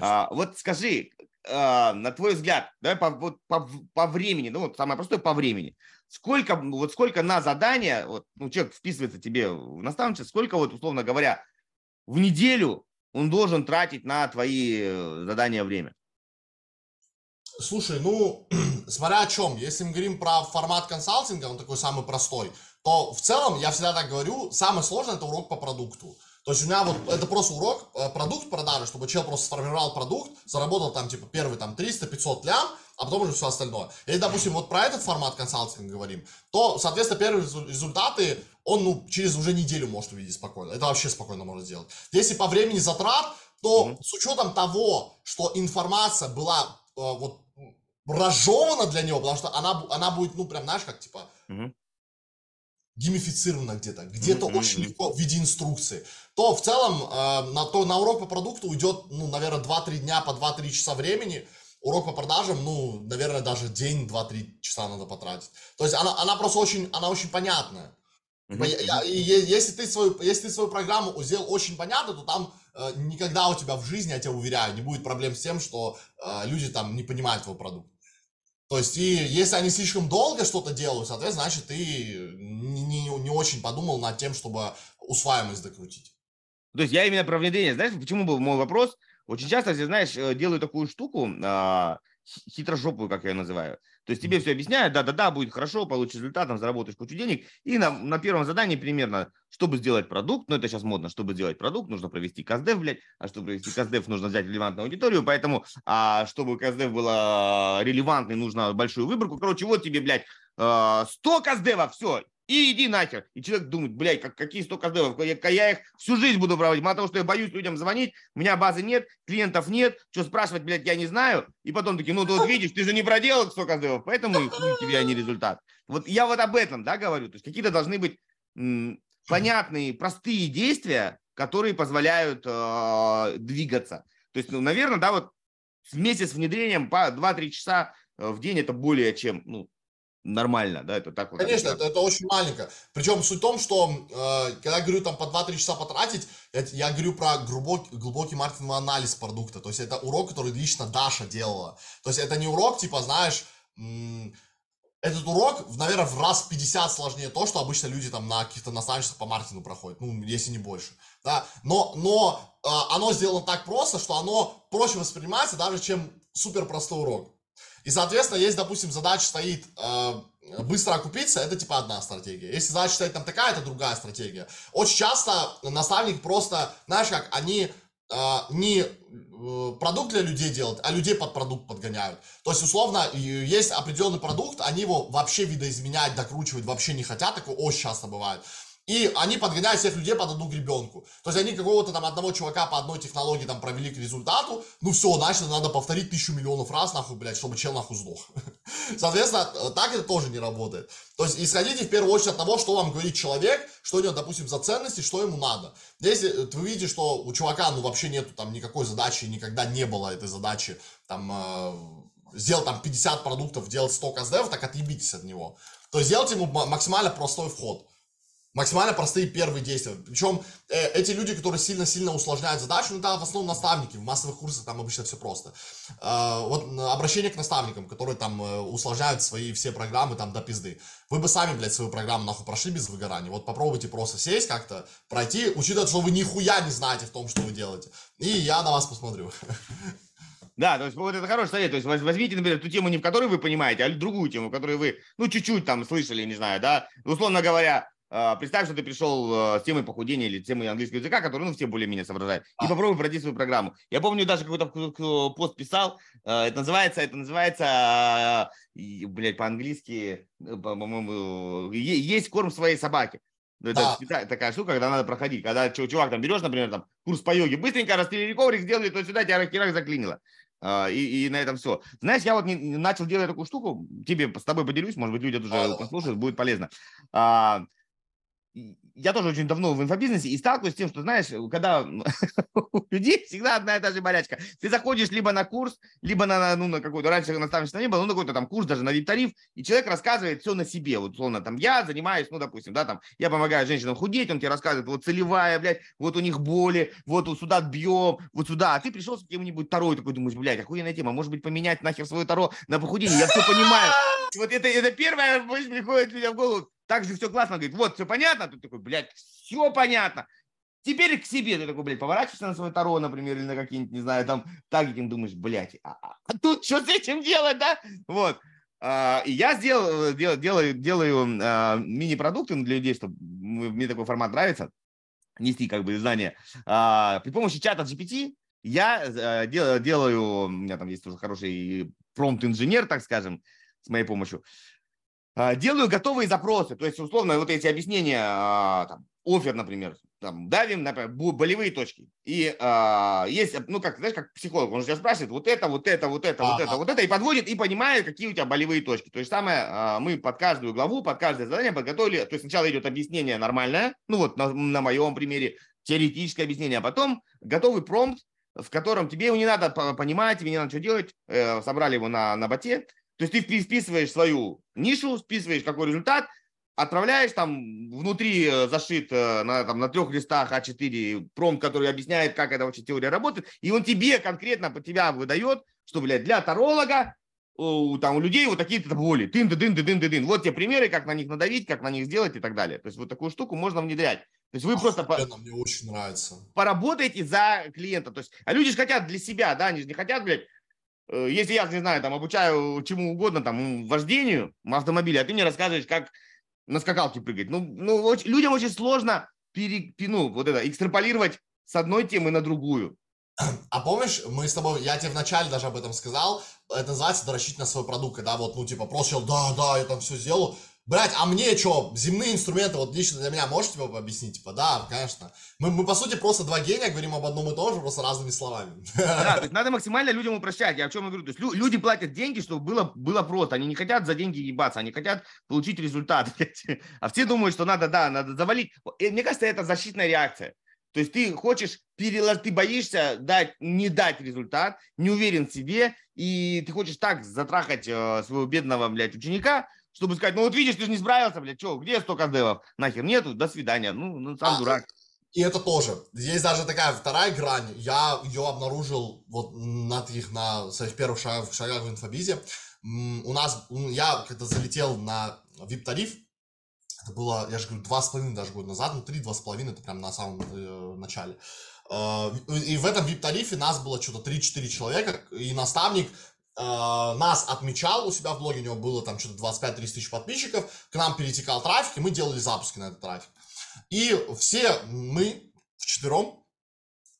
А, вот скажи, а, на твой взгляд, давай по, вот, по, по времени, ну вот самое простое по времени, сколько, вот сколько на задание, вот, ну, человек вписывается тебе в наставничество, сколько вот, условно говоря, в неделю он должен тратить на твои э, задания время? Слушай, ну, смотря о чем. Если мы говорим про формат консалтинга, он такой самый простой, то в целом, я всегда так говорю, самое сложное это урок по продукту. То есть у меня вот это просто урок, э, продукт продажи, чтобы человек просто сформировал продукт, заработал там типа первый там 300-500 лям, а потом уже все остальное. Если, допустим, вот про этот формат консалтинга говорим, то, соответственно, первые результаты он ну, через уже неделю может увидеть спокойно. Это вообще спокойно может сделать. Если по времени затрат, то mm-hmm. с учетом того, что информация была э, вот разжевана для него, потому что она, она будет, ну, прям, знаешь, как типа mm-hmm геймифицировано где-то, где-то mm-hmm. очень легко в виде инструкции, то в целом э, на, то, на урок по продукту уйдет, ну, наверное, 2-3 дня по 2-3 часа времени, урок по продажам, ну, наверное, даже день, 2-3 часа надо потратить. То есть она, она просто очень, она очень понятная. Если, ты свою, если ты свою программу сделал очень понятно, то там э, никогда у тебя в жизни, я тебя уверяю, не будет проблем с тем, что э, люди там не понимают твой продукт. То есть, и если они слишком долго что-то делают, соответственно, значит, ты не, не, не очень подумал над тем, чтобы усваиваемость докрутить. То есть я именно про внедрение. Знаешь, почему был мой вопрос? Очень часто, знаешь, э, делаю такую штуку, а, хитрожопую, как я ее называю. То есть тебе все объясняют, да-да-да, будет хорошо, получишь результат, там, заработаешь кучу денег. И на, на первом задании примерно, чтобы сделать продукт, ну это сейчас модно, чтобы сделать продукт, нужно провести каздев, блядь, а чтобы провести каздев, нужно взять релевантную аудиторию, поэтому, а чтобы каздев было релевантный, нужно большую выборку. Короче, вот тебе, блядь, 100 а, каздевов, все, и иди нахер. И человек думает, блядь, как, какие 100 каздевов, я, я их всю жизнь буду проводить. Мало того, что я боюсь людям звонить, у меня базы нет, клиентов нет, что спрашивать, блядь, я не знаю. И потом такие, ну, ты вот видишь, ты же не проделал 100 каздевов, поэтому тебе, а не результат. Вот я вот об этом, да, говорю. То есть какие-то должны быть понятные, простые действия, которые позволяют э, двигаться. То есть, ну, наверное, да, вот вместе с внедрением по 2-3 часа э, в день это более чем, ну, нормально, да, это так вот. Конечно, это, это очень маленько. Причем суть в том, что э, когда я говорю там по 2-3 часа потратить, я, я говорю про глубокий, глубокий маркетинговый анализ продукта. То есть это урок, который лично Даша делала. То есть это не урок, типа, знаешь, этот урок, наверное, в раз 50 сложнее то, что обычно люди там на каких-то наставничествах по маркетингу проходят, ну, если не больше, да, но, но э, оно сделано так просто, что оно проще воспринимается даже, чем супер простой урок. И, соответственно, если, допустим, задача стоит э, быстро окупиться, это типа одна стратегия. Если задача стоит там такая, это другая стратегия. Очень часто наставник просто, знаешь как, они э, не э, продукт для людей делают, а людей под продукт подгоняют. То есть, условно, есть определенный продукт, они его вообще видоизменять, докручивать вообще не хотят, такое очень часто бывает. И они подгоняют всех людей под одну гребенку. То есть они какого-то там одного чувака по одной технологии там провели к результату, ну все, значит, надо повторить тысячу миллионов раз, нахуй, блядь, чтобы чел нахуй сдох. Соответственно, так это тоже не работает. То есть исходите в первую очередь от того, что вам говорит человек, что у него, допустим, за ценности, что ему надо. Если вы видите, что у чувака, ну, вообще нету там никакой задачи, никогда не было этой задачи, там, э, сделать там 50 продуктов, делать 100 каздев, так отъебитесь от него. То есть сделайте ему максимально простой вход. Максимально простые первые действия. Причем э, эти люди, которые сильно-сильно усложняют задачу, ну это в основном наставники, в массовых курсах там обычно все просто. Э, вот обращение к наставникам, которые там э, усложняют свои все программы там до пизды. Вы бы сами, блядь, свою программу нахуй прошли без выгорания. Вот попробуйте просто сесть как-то, пройти, учитывая, что вы нихуя не знаете в том, что вы делаете. И я на вас посмотрю. Да, то есть вот это хороший совет. То есть возьмите, например, ту тему, не в которой вы понимаете, а другую тему, в которой вы, ну, чуть-чуть там слышали, не знаю, да. Условно говоря, представь, что ты пришел а, с темой похудения или темой английского языка, который, ну, все более-менее соображают, и попробуй пройти свою программу. Я помню, даже какой-то пост писал, а, это называется, это называется, блядь, по-английски, э, по-моему, есть корм своей собаки. Это да. такая штука, когда надо проходить. Когда чувак там берешь, например, там курс по йоге, быстренько распилили коврик, сделали, то сюда тебя рахирак заклинило. И, и на этом все. Знаешь, я вот не, начал делать такую штуку, тебе с тобой поделюсь, может быть, люди уже послушают, будет полезно я тоже очень давно в инфобизнесе и сталкиваюсь с тем, что, знаешь, когда у людей всегда одна и та же болячка. Ты заходишь либо на курс, либо на, ну, на какой-то, раньше наставничество не было, ну, на какой-то там курс, даже на вип-тариф, и человек рассказывает все на себе. Вот, условно, там, я занимаюсь, ну, допустим, да, там, я помогаю женщинам худеть, он тебе рассказывает, вот целевая, блядь, вот у них боли, вот сюда бьем, вот сюда. А ты пришел с кем-нибудь второй такой, думаешь, блядь, охуенная тема, может быть, поменять нахер свое таро на похудение, я все понимаю. Вот это, это первое, приходит мне в голову, так же все классно, говорит, вот, все понятно, ты такой, блядь, все понятно. Теперь к себе ты такой, блядь, поворачиваешься на свой таро, например, или на какие-нибудь, не знаю, там, так этим думаешь, блядь, а, а, а тут что с этим делать, да? Вот. А, и я сделал, дел, делаю, делаю а, мини-продукты для людей, чтобы мне такой формат нравится, нести как бы знания. А, при помощи чата GPT я а, дел, делаю, у меня там есть тоже хороший промпт-инженер, так скажем, с моей помощью. А, делаю готовые запросы. То есть, условно, вот эти объяснения, а, там, офер, например, там, давим, например, болевые точки. И а, есть, ну, как, знаешь, как психолог, он же тебя спрашивает, вот это, вот это, вот это, вот это, вот это, и подводит, и понимает, какие у тебя болевые точки. То есть, самое, а, мы под каждую главу, под каждое задание подготовили, то есть, сначала идет объяснение нормальное, ну, вот на, на моем примере, теоретическое объяснение, а потом готовый промпт, в котором тебе его не надо понимать, тебе не надо что делать, э, собрали его на, на боте, то есть ты списываешь свою нишу, списываешь какой результат, отправляешь там внутри э, зашит э, на, там, на трех листах А4 промпт, который объясняет, как эта вообще теория работает, и он тебе конкретно под тебя выдает, что, блядь, для таролога у, там, у людей вот такие-то боли. Тын -ды -дын -ды -дын -ды -дын. Вот те примеры, как на них надавить, как на них сделать и так далее. То есть вот такую штуку можно внедрять. То есть вы Ах, просто по... мне очень нравится. поработаете за клиента. То есть, а люди же хотят для себя, да, они же не хотят, блядь, если я, не знаю, там обучаю чему угодно, там, вождению автомобиля, а ты мне рассказываешь, как на скакалке прыгать. Ну, ну очень, людям очень сложно пере, ну, вот это, экстраполировать с одной темы на другую. А помнишь, мы с тобой, я тебе вначале даже об этом сказал, это называется доращить на свой продукт, когда вот, ну, типа, просто да, да, я там все сделаю, Блять, а мне что, земные инструменты, вот лично для меня, можете типа, объяснить? Типа, да, конечно. Мы, мы, по сути, просто два гения говорим об одном и том же, просто разными словами. Да, то есть надо максимально людям упрощать. Я о чем я говорю? То есть люди платят деньги, чтобы было, было просто. Они не хотят за деньги ебаться, они хотят получить результат. А все думают, что надо, да, надо завалить. И мне кажется, это защитная реакция. То есть ты хочешь переложить, ты боишься дать, не дать результат, не уверен в себе, и ты хочешь так затрахать э, своего бедного, блядь, ученика, чтобы сказать, ну вот видишь, ты же не справился, блядь, что, где столько девов? Нахер нету, до свидания, ну, ну сам а, дурак. И это тоже. Есть даже такая вторая грань. Я ее обнаружил вот на таких, на своих первых шагах, шагах в инфобизе. У нас, я когда залетел на VIP-тариф, это было, я же говорю, два с половиной даже года назад, ну три, два с половиной, это прям на самом э, начале. Э, и в этом VIP-тарифе нас было что-то 3-4 человека, и наставник нас отмечал у себя в блоге, у него было там что-то 25-30 тысяч подписчиков, к нам перетекал трафик, и мы делали запуски на этот трафик. И все мы вчетвером,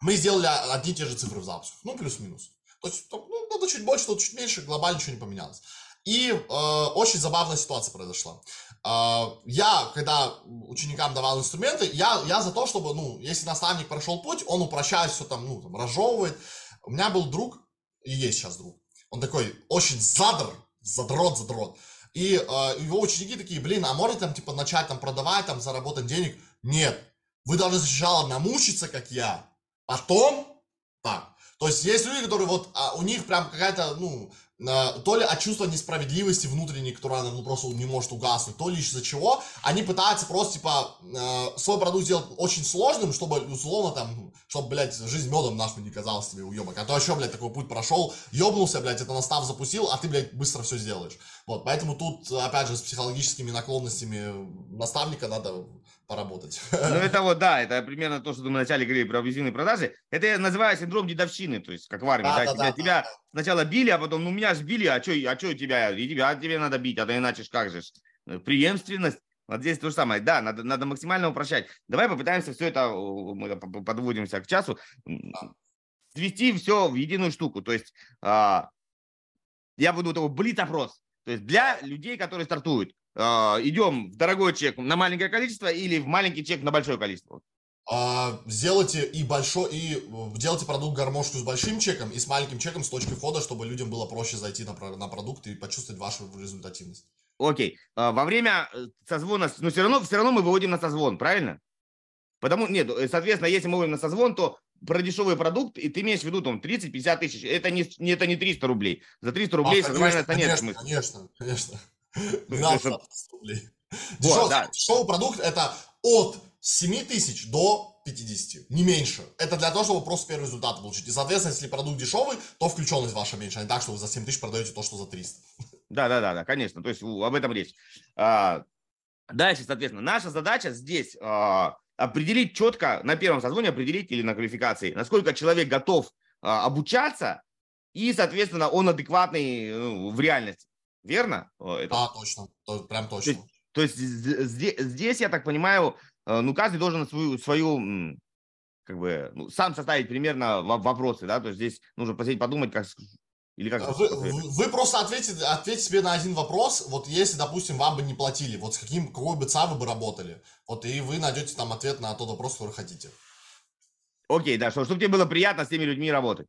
мы сделали одни и те же цифры в запусках, ну, плюс-минус. То есть, ну, кто-то чуть больше, кто-то чуть меньше, глобально ничего не поменялось. И э, очень забавная ситуация произошла. Э, я, когда ученикам давал инструменты, я, я за то, чтобы, ну, если наставник прошел путь, он упрощает все там, ну, там, разжевывает. У меня был друг, и есть сейчас друг, он такой очень задр, задрот, задрот. И э, его ученики такие, блин, а можно там типа начать там продавать, там заработать денег? Нет. Вы должны сначала намучиться, как я, потом так. То есть есть люди, которые вот, а, у них прям какая-то, ну, то ли от чувства несправедливости внутренней, которая ну, просто не может угаснуть, то ли из-за чего, они пытаются просто, типа, э, свой продукт сделать очень сложным, чтобы, условно, там, чтобы, блядь, жизнь медом нахуй не казалась тебе уебок. А то еще, блядь, такой путь прошел, ебнулся, блядь, это настав запустил, а ты, блядь, быстро все сделаешь. Вот, поэтому тут, опять же, с психологическими наклонностями наставника надо поработать. Ну, это вот, да, это примерно то, что мы вначале говорили про абьюзивные продажи. Это называю синдром дедовщины, то есть как в армии. Да, да, да, тебя, да, тебя да. сначала били, а потом, ну, меня же били, а что а чё тебя? И тебя, а тебе надо бить, а то иначе ж как же. Преемственность. Вот здесь то же самое. Да, надо, надо максимально упрощать. Давай попытаемся все это, мы подводимся к часу, свести все в единую штуку. То есть а, я буду такой блиц-опрос. То есть для людей, которые стартуют. А, идем в дорогой чек на маленькое количество или в маленький чек на большое количество? А, сделайте и большой, и делайте продукт гармошку с большим чеком и с маленьким чеком с точки входа, чтобы людям было проще зайти на, на продукт и почувствовать вашу результативность. Окей. А, во время э, созвона, но все равно, все равно мы выводим на созвон, правильно? Потому, нет, э, соответственно, если мы говорим на созвон, то про дешевый продукт, и ты имеешь в виду там 30-50 тысяч, это не, это не 300 рублей. За 300 рублей а, созваниваться конечно, нет конечно, смысла. конечно, конечно. Ну, Не надо чтобы- 100 рублей. Дешевый, продукт это от 7 тысяч до 50, не меньше. Это для того, чтобы просто первый результат получить. И, соответственно, если продукт дешевый, то включенность ваша меньше, а не так, что вы за 7 тысяч продаете то, что за 300. Да, да, да, да, конечно. То есть об этом речь. А, дальше, соответственно, наша задача здесь а, определить четко на первом созвоне определить или на квалификации, насколько человек готов а, обучаться и, соответственно, он адекватный ну, в реальности. Верно? Это- Да, точно, то- прям точно. То есть з- зде- здесь, я так понимаю, э, ну, каждый должен свою, свою как бы, ну, сам составить примерно во- вопросы, да, то есть здесь нужно посидеть, подумать, как, или как... Вы, вы- просто ответите, ответьте себе на один вопрос. Вот если, допустим, вам бы не платили, вот с каким, какой бы ЦА вы бы работали, вот и вы найдете там ответ на тот вопрос, который хотите. Окей, да, чтобы, тебе было приятно с теми людьми работать.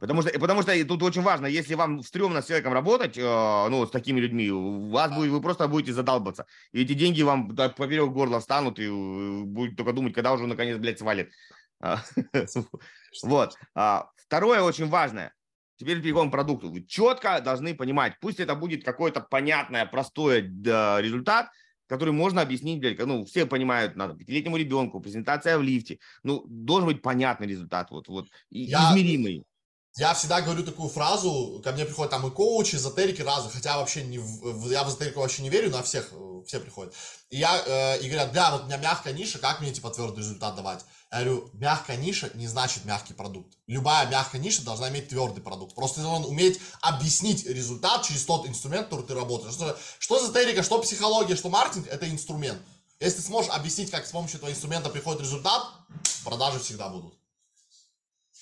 Потому что, потому что тут очень важно, если вам стрёмно с человеком работать, э, ну, с такими людьми, у вас будет, вы просто будете задалбаться. И эти деньги вам так поперек горла встанут, и э, будете только думать, когда уже наконец, блядь, свалит. А, Вот. А, Второе очень важное. Теперь переходим к продукту. Вы четко должны понимать, пусть это будет какое-то понятное, простое да, результат, который можно объяснить, блядь, ну, все понимают, надо пятилетнему ребенку, презентация в лифте, ну, должен быть понятный результат, вот, вот, Я- измеримый. Я всегда говорю такую фразу, ко мне приходят там и коучи, эзотерики разные, хотя вообще не я в эзотерику вообще не верю, но всех, э, все приходят. И, я, э, и говорят, да, вот у меня мягкая ниша, как мне типа твердый результат давать? Я говорю, мягкая ниша не значит мягкий продукт. Любая мягкая ниша должна иметь твердый продукт. Просто должен уметь объяснить результат через тот инструмент, который ты работаешь. Что, что эзотерика, что психология, что маркетинг, это инструмент. Если ты сможешь объяснить, как с помощью этого инструмента приходит результат, продажи всегда будут.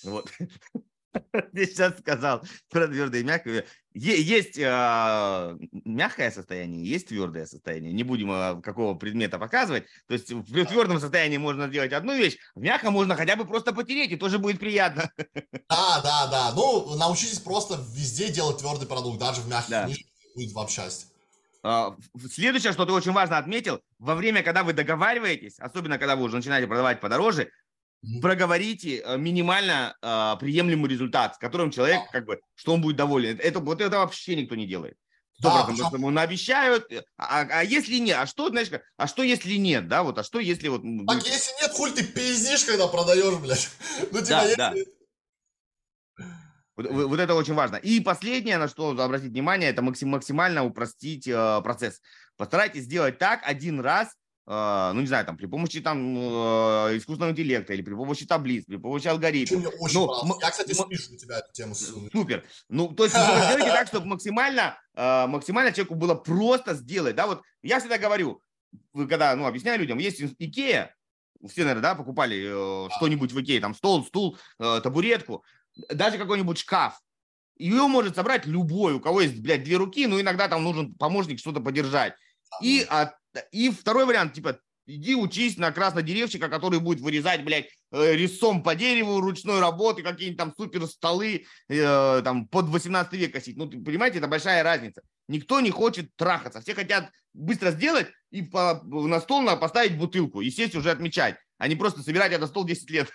Вот. Ты сейчас сказал про твердое и мягкое. Есть а, мягкое состояние, есть твердое состояние. Не будем а, какого предмета показывать. То есть в твердом состоянии можно сделать одну вещь, в мягком можно хотя бы просто потереть, и тоже будет приятно. Да, да, да. Ну, научитесь просто везде делать твердый продукт, даже в мягких Да. будет вам счастье. Следующее, что ты очень важно отметил, во время, когда вы договариваетесь, особенно когда вы уже начинаете продавать подороже. Проговорите э, минимально э, приемлемый результат, с которым человек, как бы, что он будет доволен. Это, вот это вообще никто не делает. Сто Да, процентов, потому что ему наобещают, э, а, а если нет, а что, знаешь, а что если нет, да, вот, а что если вот... Так, если нет, хуй ты пиздишь, когда продаешь, блядь. Ну, типа, Да, если... да. Вот, вот- это очень важно. И последнее, на что обратить внимание, это максим- максимально упростить э, процесс. Постарайтесь сделать так один раз, ну не знаю, там при помощи там э, искусственного интеллекта или при помощи таблиц, при помощи алгоритмов. очень Ну, м- Я, кстати, м- спишу у тебя эту тему. с- Супер. Ну, то есть сделайте так, чтобы максимально, э, максимально человеку было просто сделать. Да, вот я всегда говорю, когда, ну, объясняю людям, есть Икея, все, наверное, да, покупали э, что-нибудь в Икее, там стол, стул, э, табуретку, даже какой-нибудь шкаф. Ее может собрать любой, у кого есть, блядь, две руки, ну, иногда там нужен помощник что-то подержать. И, а, и второй вариант, типа, иди учись на краснодеревщика, который будет вырезать, блядь, э, резцом по дереву, ручной работы, какие-нибудь там супер столы, э, там, под 18 век косить. Ну, понимаете, это большая разница. Никто не хочет трахаться. Все хотят быстро сделать и по- на стол надо поставить бутылку и сесть уже отмечать, а не просто собирать это стол 10 лет.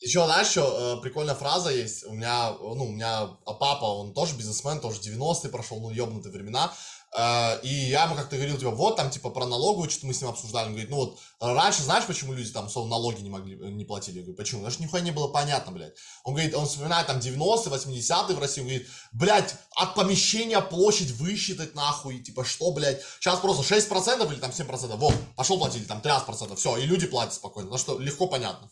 Еще, знаешь, что э, прикольная фраза есть. У меня, ну, у меня папа, он тоже бизнесмен, тоже 90-е прошел, ну, ебнутые времена. Э, И я ему как-то говорил, типа, вот там, типа, про налоговую, что-то мы с ним обсуждали. Он говорит, ну вот, раньше знаешь, почему люди там, условно, налоги не могли, э, не платили? Я говорю, почему? Потому что нихуя не было понятно, блядь. Он говорит, он вспоминает там 90-е, 80-е в России, он говорит, блядь, от помещения площадь высчитать нахуй, типа, что, блядь, сейчас просто 6% или там 7%, вот, пошел платили, там 13%, все, и люди платят спокойно, потому что легко понятно.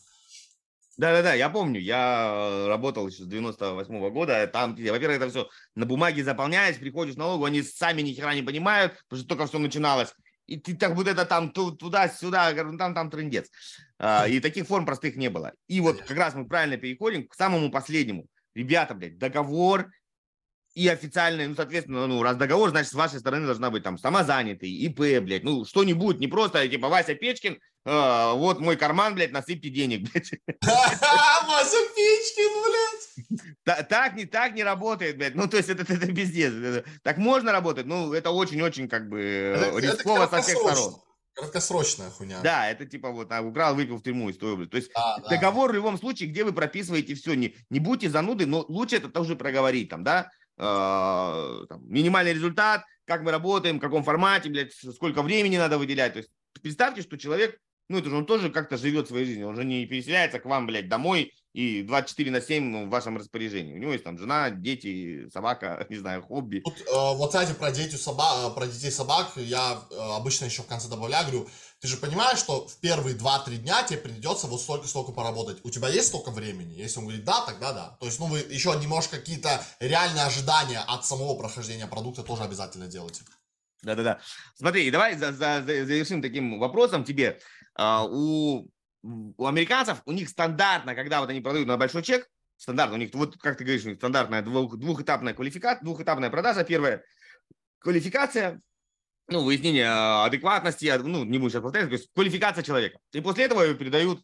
Да-да-да, я помню, я э, работал еще с 98 года, там, во-первых, это все на бумаге заполняешь, приходишь в налогу, они сами ни хера не понимают, потому что только все начиналось, и ты так вот это там ту- туда-сюда, ну, там, там трындец. А, И таких форм простых не было. И вот как раз мы правильно переходим к самому последнему. Ребята, блядь, договор и официальный, ну, соответственно, ну, раз договор, значит, с вашей стороны должна быть там самозанятый, ИП, блядь, ну, что-нибудь, не просто, типа, Вася Печкин, э, вот мой карман, блядь, насыпьте денег, блядь. Вася Печкин, блядь. Та- Так не, так не работает, блядь. Ну, то есть это, это, пиздец. Так можно работать, ну, это очень-очень, как бы, рисково со всех сторон. Краткосрочная хуйня. Да, это типа вот а, украл, выпил в тюрьму из той области. То есть Да, да. договор в любом случае, где вы прописываете все, не, не будьте зануды, но лучше это тоже проговорить там, да, Э, там, минимальный результат, как мы работаем, в каком формате, блядь, сколько времени надо выделять. То есть представьте, что человек, ну это же он тоже как-то живет своей жизнью, он же не переселяется к вам, блядь, домой и 24 на 7 ну, в вашем распоряжении. У него есть там жена, дети, собака, не знаю, хобби. Тут, э, вот, кстати, про, дети, соба- про детей собак я э, обычно еще в конце добавляю, говорю, ты же понимаешь, что в первые 2-3 дня тебе придется вот столько-столько поработать. У тебя есть столько времени? Если он говорит да, тогда да. То есть, ну, вы еще немножко какие-то реальные ожидания от самого прохождения продукта тоже обязательно делайте. Да-да-да. Смотри, давай за- за- за- завершим таким вопросом тебе. А, у, у американцев, у них стандартно, когда вот они продают на большой чек, стандартно у них, вот как ты говоришь, у них стандартная двух, двухэтапная квалификация, двухэтапная продажа. Первая квалификация, ну, выяснение а, адекватности, а, ну, не буду сейчас повторять, то есть квалификация человека. И после этого ее передают,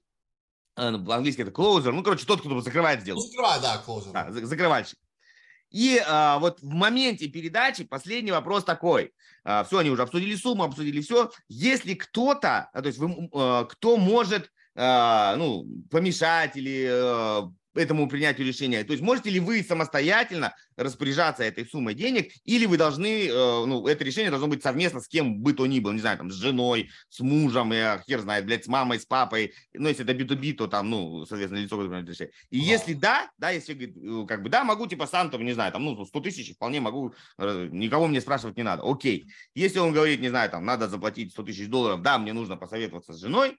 э, по-английски это closer, ну, короче, тот, кто закрывает сделку. закрывай, да, клоузер. Да, за- закрывальщик. И а, вот в моменте передачи последний вопрос такой. все, они уже обсудили сумму, обсудили все. Если кто-то, а, то есть вы, а, кто может а, ну, помешать или а, этому принятию решения, то есть можете ли вы самостоятельно распоряжаться этой суммой денег, или вы должны, э, ну, это решение должно быть совместно с кем бы то ни было, не знаю, там, с женой, с мужем, я хер знает, блядь, с мамой, с папой, ну, если это B2B, то там, ну, соответственно, лицо, которое принимает решение. И Ага. если да, да, если, э, как бы, да, могу, типа, сам, там, не знаю, там, ну, 100 тысяч, вполне могу, э, никого мне спрашивать не надо, окей. Если он говорит, не знаю, там, надо заплатить 100 тысяч долларов, да, мне нужно посоветоваться с женой,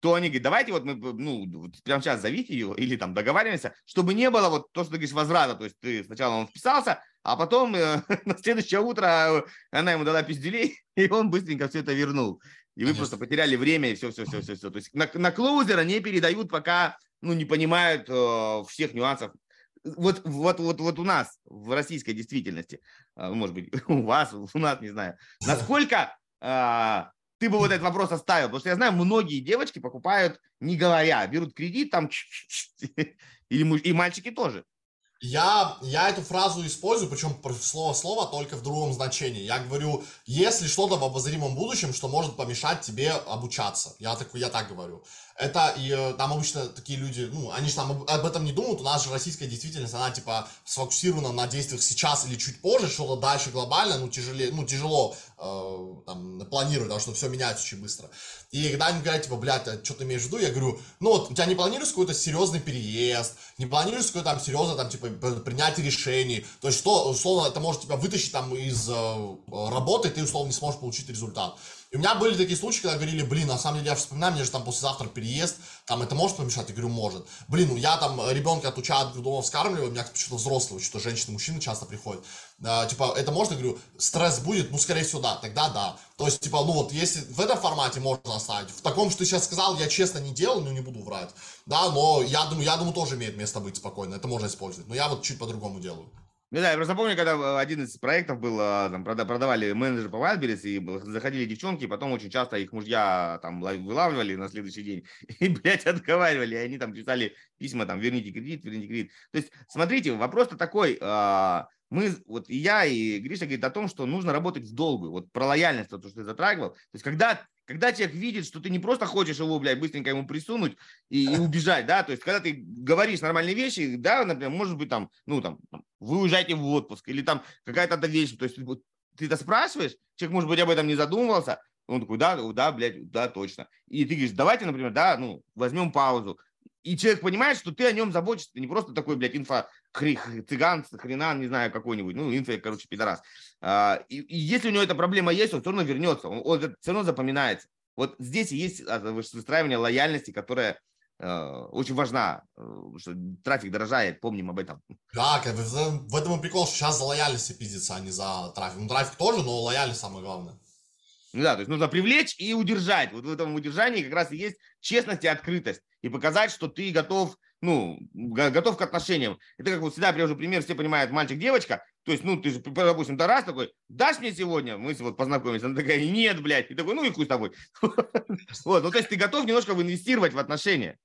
то они говорят, давайте вот мы, ну, вот прямо сейчас зовите ее или там договариваемся, чтобы не было вот то, что ты говоришь, возврата. То есть ты сначала он вписался, а потом э, на следующее утро она ему дала пиздюлей, и он быстренько все это вернул. И вы Конечно. просто потеряли время и все, все, все, все, все. То есть на, на клоузера не передают, пока ну, не понимают э, всех нюансов. Вот, вот, вот, вот у нас в российской действительности, э, может быть, у вас, у нас, не знаю, насколько э, ты бы вот этот вопрос оставил? Потому что я знаю, многие девочки покупают, не говоря, берут кредит там, или и мальчики тоже. Я, я эту фразу использую, причем про- слово в слово, только в другом значении. Я говорю, если что-то в обозримом будущем, что может помешать тебе обучаться. Я, так, я так говорю. Это, и э, там обычно такие люди, ну, они же там об, этом не думают. У нас же российская действительность, она, типа, сфокусирована на действиях сейчас или чуть позже, что-то дальше глобально, ну, тяжелее, ну, тяжело там, планировать, потому что все меняется очень быстро. И когда они говорят, типа, блядь, а что ты имеешь в виду? Я говорю, ну вот, у тебя не планируется какой-то серьезный переезд, не планируется какое-то там серьезное, там, типа, принятие решений. То есть, что, условно, это может тебя вытащить там из э, работы, и ты, условно, не сможешь получить результат. И у меня были такие случаи, когда говорили, блин, на самом деле я вспоминаю, мне же там послезавтра переезд, там это может помешать? Я говорю, может. Блин, ну я там ребенка отучаю от дома вскармливаю, у меня почему-то взрослые, что женщины, мужчины часто приходят. А, типа, это можно? Я говорю, стресс будет? Ну, скорее всего, да, тогда да. То есть, типа, ну вот, если в этом формате можно оставить, в таком, что ты сейчас сказал, я честно не делал, но не буду врать. Да, но я думаю, я думаю, тоже имеет место быть спокойно, это можно использовать. Но я вот чуть по-другому делаю. Не знаю, я просто помню, когда э, один из проектов был, э, там, прода- продавали менеджер по Wildberries, и заходили девчонки, и потом очень часто их мужья там вылавливали на следующий день и, блядь, отговаривали, и они там писали письма, там, верните кредит, верните кредит. То есть, смотрите, вопрос-то такой, а, мы, вот я, и Гриша говорит о том, что нужно работать в долгую, вот про лояльность, то, что ты затрагивал. То есть, когда, когда человек видит, что ты не просто хочешь его, блядь, быстренько ему присунуть и, и убежать, да, то есть, когда ты говоришь нормальные вещи, да, например, может быть, там, ну, там, вы уезжаете в отпуск, или там какая-то вещь, то есть, ты это спрашиваешь, человек, может быть, об этом не задумывался, он такой, да, да, блядь, да, точно. И ты говоришь, давайте, например, да, ну, возьмем паузу. И человек понимает, что ты о нем заботишься, ты не просто такой, блядь, инфо хри- цыган, хрена, не знаю, какой-нибудь, ну, инфо, короче, пидорас. А, и, и если у него эта проблема есть, он все равно вернется, он, он все равно запоминается. Вот здесь и есть а, выстраивание лояльности, которая э, очень важна, э, что трафик дорожает, помним об этом. Да, в этом- и прикол, что сейчас за лояльность пиздится, а не за трафик. Ну, трафик тоже, но лояльность самое главное. Ну да, то есть нужно привлечь и удержать. Вот в этом удержании как раз и есть честность и открытость. И показать, что ты готов, ну, го- готов к отношениям. Это как вот всегда привожу пример, все понимают, мальчик-девочка. То есть, ну, ты же, допустим, Тарас такой, дашь мне сегодня? Мы вот познакомились. Она такая, нет, блядь. И такой, ну и хуй с тобой. Вот, ну, то есть ты готов немножко инвестировать в отношения.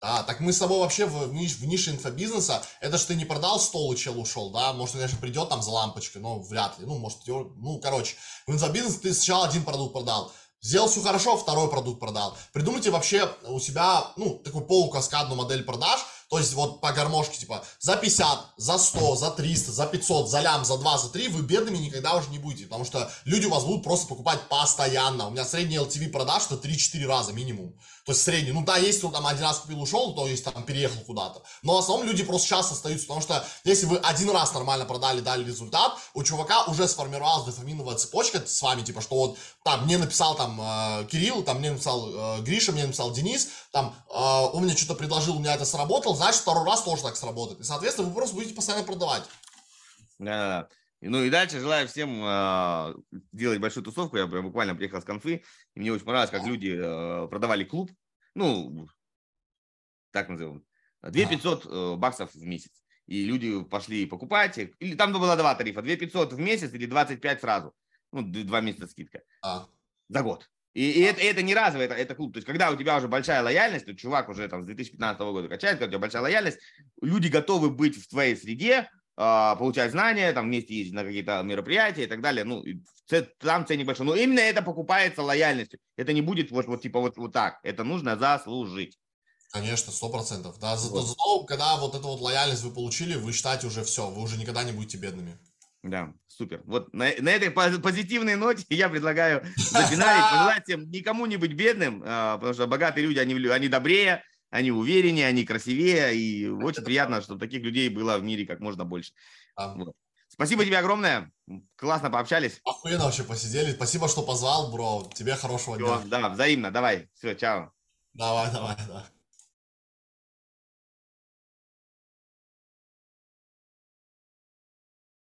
Да, так мы с тобой вообще в, ниш- в нише инфобизнеса, это ж ты не продал стол и чел ушел, да, может, он, конечно, придет там за лампочкой, но вряд ли, ну, может, ну, короче, в инфобизнесе ты сначала один продукт продал, Сделал все хорошо, второй продукт продал. Придумайте вообще у себя, ну, такую полукаскадную модель продаж, то есть вот по гармошке, типа, за 50, за 100, за 300, за 500, за лям, за 2, за 3 вы бедными никогда уже не будете, потому что люди у вас будут просто покупать постоянно. У меня средний LTV продаж это 3-4 раза минимум. То есть средний, ну да, если он там один раз купил, ушел, то есть там переехал куда-то. Но в основном люди просто сейчас остаются, потому что если вы один раз нормально продали, дали результат, у чувака уже сформировалась дофаминовая цепочка с вами, типа, что вот там мне написал там э, Кирилл, там мне написал э, Гриша, мне написал Денис, там э, он мне что-то предложил, у меня это сработало, значит, второй раз тоже так сработает. И, соответственно, вы просто будете постоянно продавать. Да, ну и дальше желаю всем э, делать большую тусовку. Я буквально приехал с конфы, и мне очень понравилось, как люди э, продавали клуб. Ну, так назовем. 2 500 э, баксов в месяц. И люди пошли покупать. Или там было два тарифа. 2 500 в месяц или 25 сразу. Ну, два месяца скидка. А. За год. И, и это, это не разово, это, это клуб. То есть, когда у тебя уже большая лояльность, то чувак уже там с 2015 года качает, когда у тебя большая лояльность, люди готовы быть в твоей среде, э, получать знания, там вместе ездить на какие-то мероприятия и так далее. Ну, там ценник большой. Но именно это покупается лояльностью. Это не будет вот, вот типа вот, вот так. Это нужно заслужить. Конечно, сто процентов. Да, зато, вот. зато, когда вот эту вот лояльность вы получили, вы считаете уже все, вы уже никогда не будете бедными. Да, супер. Вот на, на этой позитивной ноте я предлагаю запинарить, пожелать всем никому не быть бедным, а, потому что богатые люди, они, они добрее, они увереннее, они красивее, и очень приятно, чтобы таких людей было в мире как можно больше. А. Вот. Спасибо тебе огромное, классно пообщались. Охуенно вообще посидели, спасибо, что позвал, бро, тебе хорошего Все, дня. Да, взаимно, давай, все, чао. Давай, давай, да.